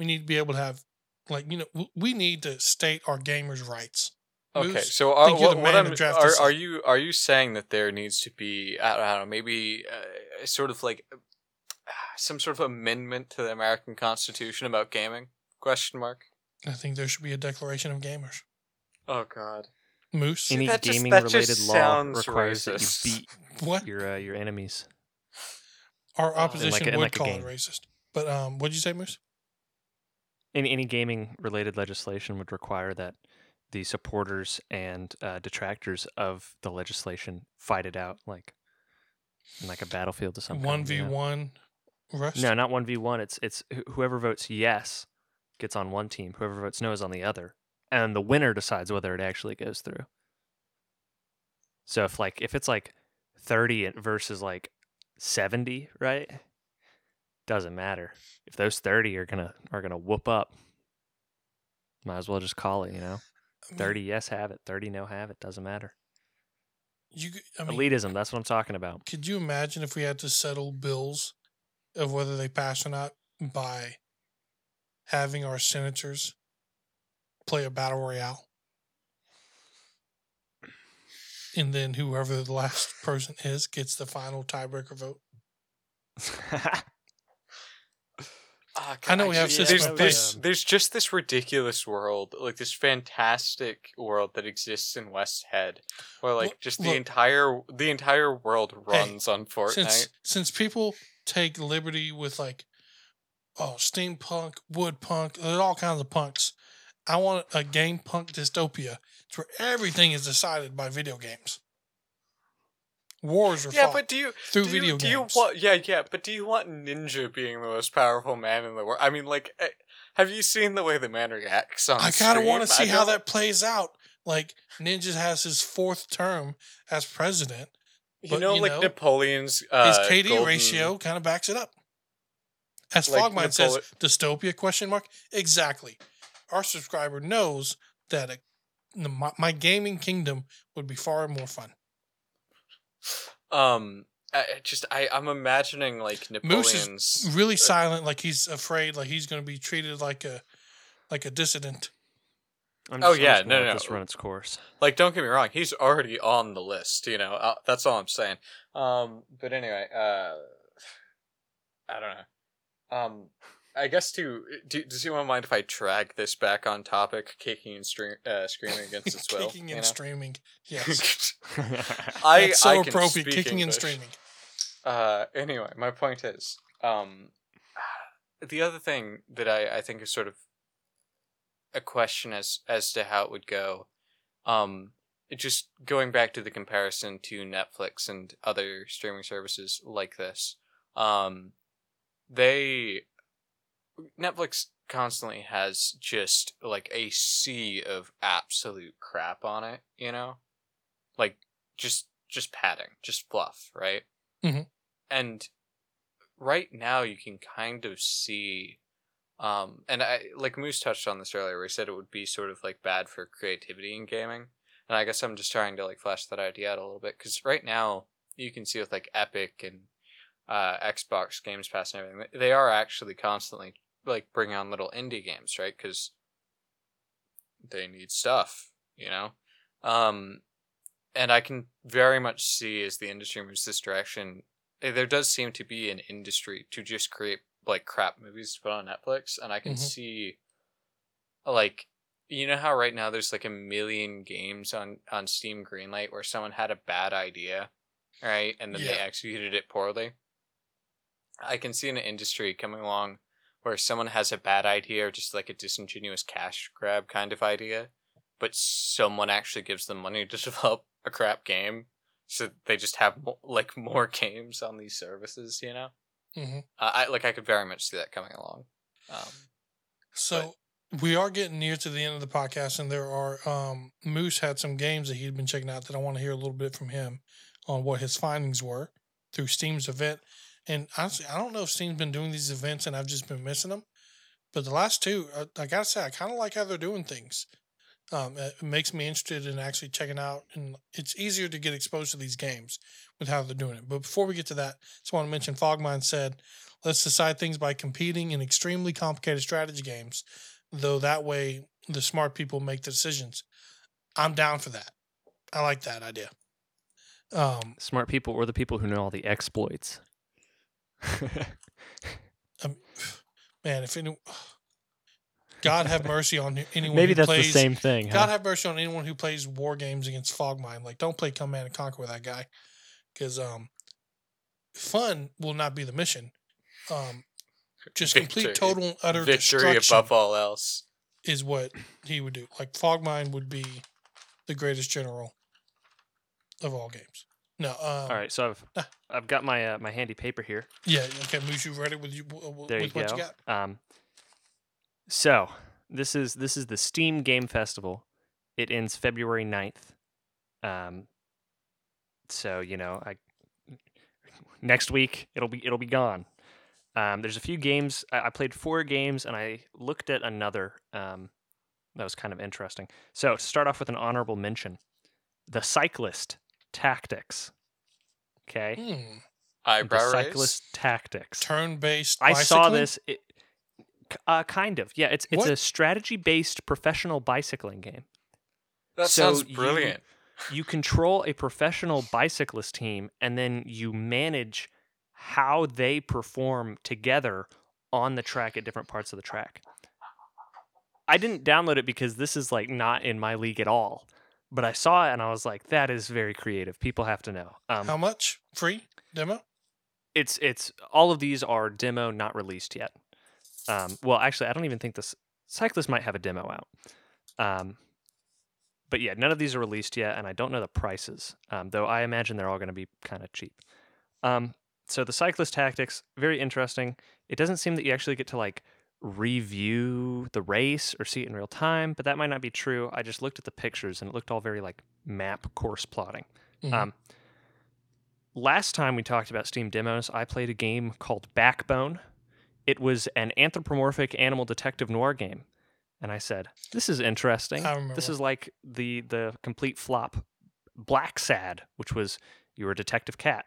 We need to be able to have, like, you know, we need to state our gamers' rights. Okay, Moose, so are, you're what, what I'm, are, are you are you saying that there needs to be I don't, I don't know maybe uh, sort of like uh, some sort of amendment to the American Constitution about gaming? Question mark. I think there should be a declaration of gamers. Oh God. Moose, Any that just- gaming that related law sounds requires that you beat <laughs> what? your uh, your enemies. Our Uh, opposition in would like a call it racist. But um, what'd you say, Moose? Any any gaming related legislation would require that the supporters and uh, detractors of the legislation fight it out, like in like a battlefield or something. One v one. No, not one v one. It's it's whoever votes yes gets on one team. Whoever votes no is on the other, and the winner decides whether it actually goes through. So if like if it's like thirty versus like seventy, right? Doesn't matter if those thirty are gonna are gonna whoop up. Might as well just call it, you know. I mean, Thirty yes have it, thirty no have it. Doesn't matter. You, I mean, Elitism. That's what I'm talking about. could you imagine if we had to settle bills of whether they pass or not by having our senators play a battle royale, and then whoever the last person is gets the final tiebreaker vote. <laughs> Ah, I know we have yeah, systems there's, there's, there's just this ridiculous world, like this fantastic world that exists in West Head, where like Look- just the look. entire the entire world runs on Fortnite. Since since people take liberty with like, oh, steampunk, woodpunk, there's all kinds of punks. I want a game punk dystopia. It's where everything is decided by video games. Wars are yeah, fought but do you through do video you, do you games. want? Yeah, yeah, but do you want Ninja being the most powerful man in the world? I mean, like, eh, have you seen the way the man reacts on? I kind of want to see how that plays out. Like Ninja has his fourth term as president. You know, you like know, Napoleon's uh, his KD golden- ratio kind of backs it up. As Like Fogmine says, dystopia question mark exactly. Our subscriber knows that a, my, my gaming kingdom would be far more fun. Um, I, I just I I'm imagining like Moose is Napoleon's. Really silent, like he's afraid, like he's going to be treated like a like a dissident. I'm Oh, yeah, just no, no. This run its course. Like, don't get me wrong, he's already on the list. You know, uh, that's all I'm saying. Um, but anyway, uh, <sighs> I don't know. Um, I guess to do, does anyone mind if I drag this back on topic, kicking and stream, uh, screaming against its <laughs> will? kicking you and know? streaming. <laughs> Yes, I that's so I appropriate. Kicking and streaming. Uh, anyway, my point is, um, the other thing that I, I think is sort of a question as as to how it would go, um, just going back to the comparison to Netflix and other streaming services like this, um, they Netflix constantly has just like a sea of absolute crap on it, you know, like just just padding, just fluff, right? Mhm. And right now, you can kind of see, um, and I like Moose touched on this earlier. Where he said it would be sort of like bad for creativity in gaming, and I guess I'm just trying to like flesh that idea out a little bit because right now you can see with like Epic and uh, Xbox Games Pass and everything, they are actually constantly like bring on little indie games, right? Because they need stuff, you know. Um, and I can very much see as the industry moves this direction, eh, there does seem to be an industry to just create like crap movies to put on Netflix, and I can Mhm. see, like, you know how right now there's like a million games on on Steam Greenlight where someone had a bad idea, right, and then they executed it poorly. I can see an industry coming along where someone has a bad idea or just like a disingenuous cash grab kind of idea, but someone actually gives them money to <laughs> develop a crap game, so they just have like more <laughs> games on these services. You know, hmm uh, I like I could very much see that coming along. Um, So we are getting near to the end of the podcast, and there are um, Moose had some games that he'd been checking out that I want to hear a little bit from him on what his findings were through Steam's event. And honestly, I don't know if Steam's been doing these events and I've just been missing them. But the last two, uh, I, I gotta say, I kind of like how they're doing things. Um, it makes me interested in actually checking out, and it's easier to get exposed to these games with how they're doing it. But before we get to that, I just want to mention Fogmine said, "Let's decide things by competing in extremely complicated strategy games, though that way the smart people make the decisions." I'm down for that. I like that idea. Um, Smart people or the people who know all the exploits. <laughs> um, man, if anyone. God have mercy on anyone. Maybe who that's plays, the same thing. God huh? have mercy on anyone who plays war games against Fogmine. Like, don't play Command and Conquer with that guy, because um, fun will not be the mission. Um, just complete Victory. total and utter victory destruction above all else. is what he would do. Like Fogmine would be the greatest general of all games. No, um, All right, so I've Ah. I've got my uh, my handy paper here. yeah, okay, Moose, you ready with you with There you what go. you got? Um, so this is this is the Steam Game Festival. It ends February 9th. Um, so you know, I next week it'll be it'll be gone. Um, there's a few games. I, I played four games, and I looked at another. Um, that was kind of interesting. So to start off with an honorable mention, the Cyclist Tactics. Okay, Hmm. the Eyebrow raise. Cyclist Tactics. Turn-based. I saw this. It, Uh, kind of. Yeah, it's it's What? a strategy-based professional bicycling game. That So sounds you- brilliant. <laughs> You control a professional bicyclist team, and then you manage how they perform together on the track at different parts of the track. I didn't download it because this is like not in my league at all. But I saw it and I was like, that is very creative. People have to know. Um, How much? Free demo? it's it's all of these are demo not released yet um well actually i don't even think this cyclist might have a demo out um but yeah none of these are released yet and i don't know the prices um, though i imagine they're all going to be kind of cheap um so the cyclist tactics very interesting it doesn't seem that you actually get to like review the race or see it in real time but that might not be true i just looked at the pictures and it looked all very like map course plotting Mhm. um last time we talked about Steam demos, I played a game called Backbone. It was an anthropomorphic animal detective noir game. And I said, "This is interesting. This is like the the complete flop Blacksad, which was you were a detective cat."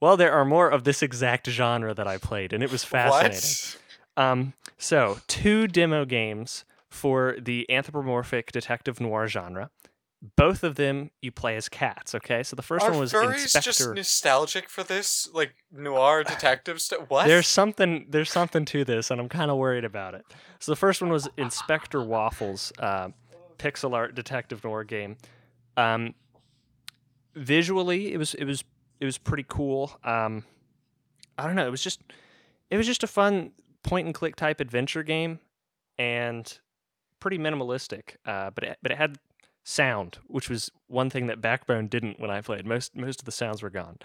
Well, there are more of this exact genre that I played, and it was <laughs> fascinating. What? Um, so two demo games for the anthropomorphic detective noir genre. Both of them you play as cats. Okay, so the first Are one was furries Inspector. just nostalgic for this, like noir <sighs> detective stuff? What? There's something there's something to this, and I'm kind of worried about it. So the first one was Inspector Waffles, uh, pixel art detective noir game. Um, visually, it was it was it was pretty cool. Um, I don't know, it was just it was just a fun point and click type adventure game, and pretty minimalistic. Uh, but it, but it had sound, which was one thing that Backbone didn't when I played. Most most of the sounds were gone.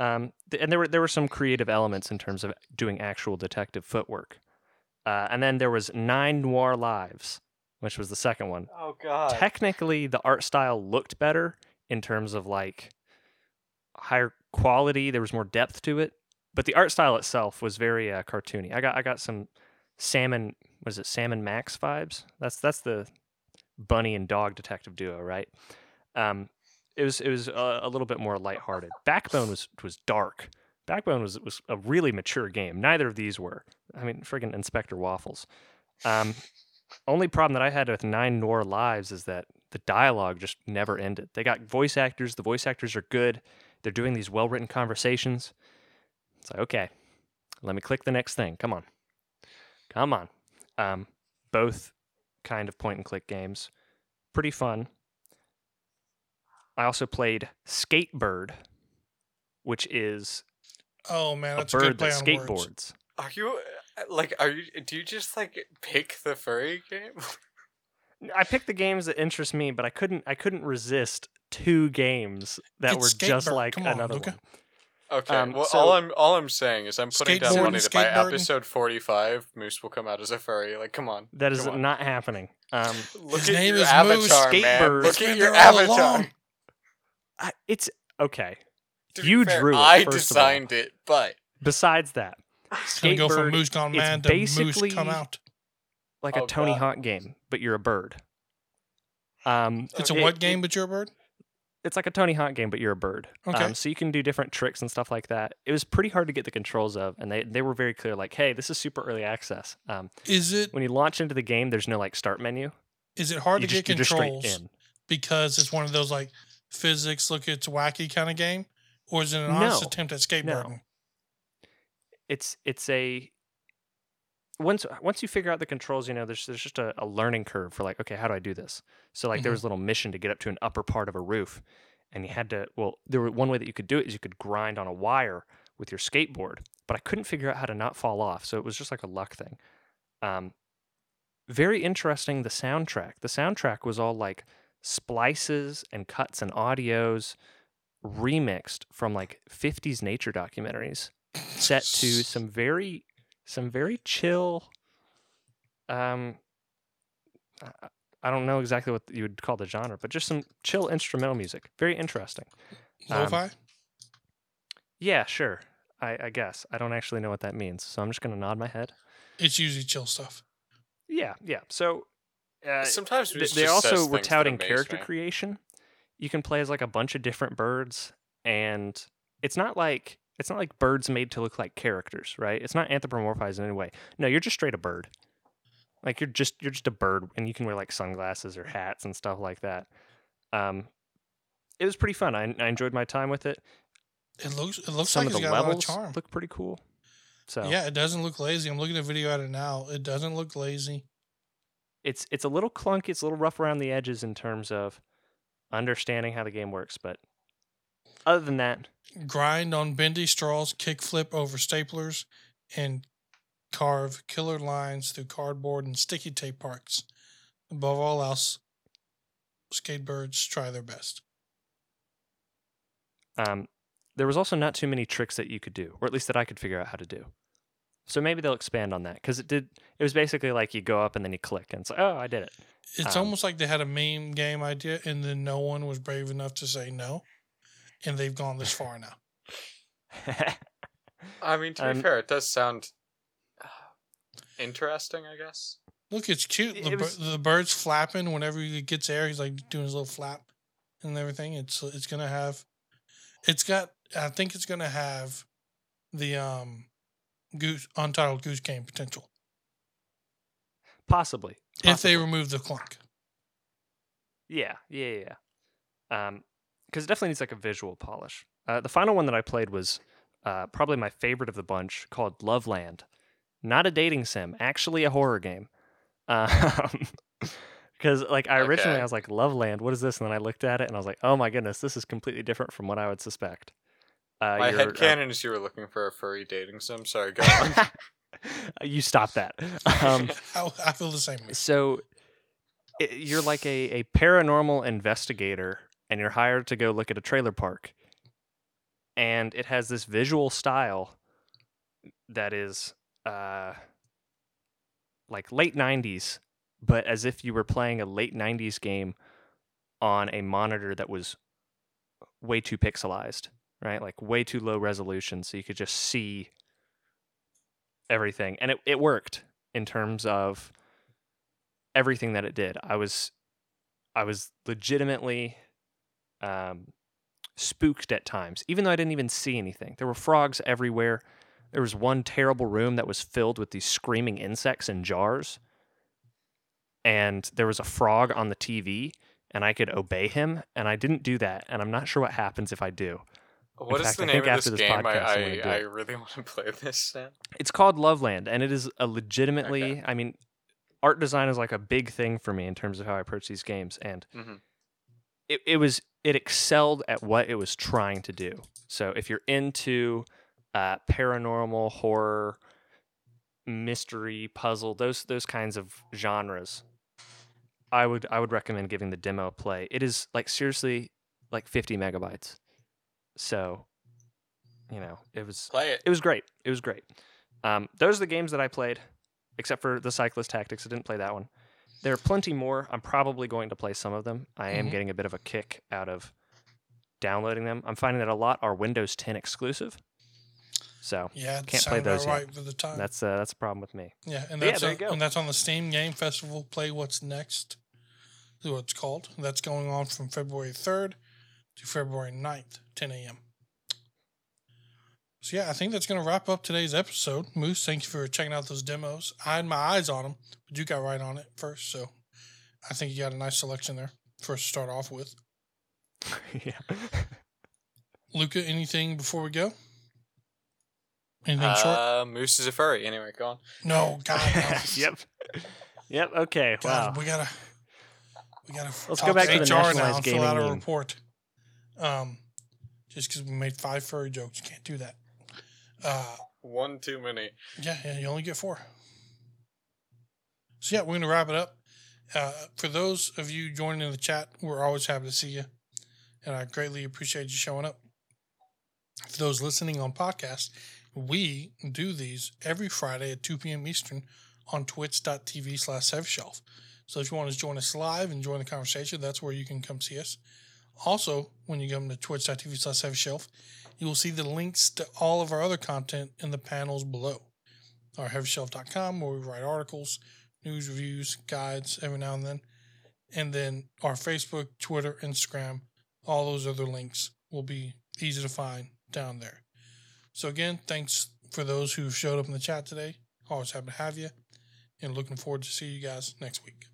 Um, th- and there were there were some creative elements in terms of doing actual detective footwork. Uh, and then there was Nine Noir Lives, which was the second one. oh god. Technically, the art style looked better in terms of like higher quality. There was more depth to it, but the art style itself was very uh, cartoony. I got I got some salmon. Was it Sam and Max vibes? That's that's the bunny and dog detective duo, right? Um, it was it was a, a little bit more lighthearted. Backbone was was dark. Backbone was was a really mature game. Neither of these were. I mean, friggin' Inspector Waffles. Um, only problem that I had with Nine Noir Lives is that the dialogue just never ended. They got voice actors. The voice actors are good. They're doing these well written conversations. It's like okay, let me click the next thing. Come on, come on. Um, both kind of point and click games, pretty fun. I also played Skatebird, which is Oh man, a that's a, good bird play that on words. skateboards. Are you uh, like? Are you? Do you just like pick the furry game? I picked the games that interest me, but I couldn't. I couldn't resist two games that It's were just Skatebird. like Come on, another Luca. one. Okay. Um, well, so- all I'm all I'm saying is I'm putting down money that by episode 45, Moose will come out as a furry. Like, come on. That is on. not happening. Um, Look His at name your is Moose avatar, man. Skatebird. Look at your avatar. I, it's okay. To You fair, drew it, I first of all. designed it, but Besides that, It's gonna go from Skatebird, Moose Gone it's Mad to Moose Come Out. like Oh, a Tony God. Hawk game, but you're a bird. Um, It's a it- what it- game, but you're a bird? It's like a Tony Hawk game, but you're a bird. Okay. Um, so you can do different tricks and stuff like that. It was pretty hard to get the controls of, and they, they were very clear, like, hey, this is super early access. Um, Is it when you launch into the game, there's no like start menu. is it hard you to just, get you're just straight controls because it's one of those like physics look it's wacky kind of game? Or is it an honest attempt at skateboarding? It's it's a once once you figure out the controls, you know, there's there's just a, a learning curve for like, okay, how do I do this? So like there Mhm. was a little mission to get up to an upper part of a roof, and you had to well, there were one way that you could do it is you could grind on a wire with your skateboard, but I couldn't figure out how to not fall off, so it was just like a luck thing. Um, very interesting. The soundtrack. The soundtrack was all like splices and cuts and audios remixed from like 50s nature documentaries set to some very some very chill um I- I don't know exactly what you would call the genre, but just some chill instrumental music. Very interesting. um, Lo-fi? Yeah, sure. I, I guess. I don't actually know what that means, so I'm just gonna nod my head. it's usually chill stuff. Yeah, yeah. So uh, sometimes th- they also were touting character creation. You can play as like a bunch of different birds, and it's not like It's not like birds made to look like characters, right? It's not anthropomorphized in any way. No, you're just straight a bird. Like you're just you're just a bird, and you can wear like sunglasses or hats and stuff like that. Um, it was pretty fun. I, I enjoyed my time with it. It looks it looks Some like of the got a lot of levels charm. look pretty cool. So Yeah, it doesn't look lazy. I'm looking at a video at it now. It doesn't look lazy. it's it's a little clunky. It's a little rough around the edges in terms of understanding how the game works, but other than that, Grind on bendy straws, kickflip over staplers, and carve killer lines through cardboard and sticky tape parks. Above all else, skatebirds try their best. um, there was also not too many tricks that you could do, or at least that I could figure out how to do. So maybe they'll expand on that because it did. It was basically like you go up and then you click, and it's like, oh, I did it. It's Um, almost like they had a meme game idea and then no one was brave enough to say no. And they've gone this far now. <laughs> I mean, to be Um, fair, it does sound uh, interesting. I guess. Look, it's cute. It The, bir- was- the bird's flapping whenever he gets air. He's like doing his little flap and everything. It's it's gonna have, it's got. I think it's gonna have the um, goose untitled goose game potential Possibly, if they remove the clunk. Yeah, yeah, yeah. yeah. Um, because it definitely needs like a visual polish. Uh, the final one that I played was uh, probably my favorite of the bunch, called Loveland. Not a dating sim, actually a horror game. <laughs> Um, because like I originally Okay. I was like Loveland, what is this? And then I looked at it and I was like, oh my goodness, this is completely different from what I would suspect. Uh, My you're, head uh, is you were looking for a furry dating sim. Sorry, go on. <laughs> you stop that. Um, <laughs> I, I feel the same way. so i you're like a, a paranormal investigator and you're hired to go look at a trailer park. And it has this visual style that is uh like late 90s but as if you were playing a late 90s game on a monitor that was way too pixelized right? Like way too low resolution so you could just see everything. And it, it worked in terms of everything that it did. I was I was legitimately um, spooked at times, even though I didn't even see anything. There were frogs everywhere. There was one terrible room that was filled with these screaming insects in jars. And there was a frog on the TV, and I could obey him, and I didn't do that. And I'm not sure what happens if I do. What is fact, the I name of this this game? I podcast, I'm I, I really <laughs> want to play this now. It's called Loveland, and it is a legitimately. I mean, art design is like a big thing for me in terms of how I approach these games, and Mhm. It, it was it excelled at what it was trying to do. So if you're into uh, paranormal horror, mystery, puzzle, those those kinds of genres, I would I would recommend giving the demo a play. It is like seriously like 50 megabytes, so you know it was Play it. it was great. It was great. Um, those are the games that I played, except for the Cyclist Tactics. I didn't play that one. There are plenty more. I'm probably going to play some of them. I am Mhm. getting a bit of a kick out of downloading them. I'm finding that a lot are Windows 10 exclusive. So Yeah, Can't play those yet. for the time. that's uh, that's a problem with me. yeah, and yeah, that's you go. and that's on the Steam Game Festival. Play what's next. Is what it's called. That's going on from February third to February 9th, 10 a.m. So yeah, I think that's going to wrap up today's episode. Moose, thank you for checking out those demos. I had my eyes on them, but you got right on it first, so I think you got a nice selection there for us to start off with. <laughs> yeah. Luca, anything before we go? Anything short? Uh, Moose is a furry. Anyway, go on. No, God, no. <laughs> yep. Yep. Okay. God, wow. we gotta, we gotta. Let's talk go back to the HR now and fill out a report. Um, just because we made five furry jokes, you can't do that. Uh, One too many. yeah, yeah, you only get four. So yeah, we're gonna wrap it up. Uh, for those of you joining in the chat, we're always happy to see you, and I greatly appreciate you showing up. For those listening on podcast, we do these every Friday at 2 p.m. Eastern on twitch.tv slash shelf. So if you want to join us live and join the conversation, that's where you can come see us. Also, when you come to twitch.tv slash shelf, you will see the links to all of our other content in the panels below. Our heavyshelf.com, where we write articles, news reviews, guides every now and then. And then our Facebook, Twitter, Instagram, all those other links will be easy to find down there. So again, thanks for those who showed up in the chat today. Always happy to have you, and looking forward to see you guys next week.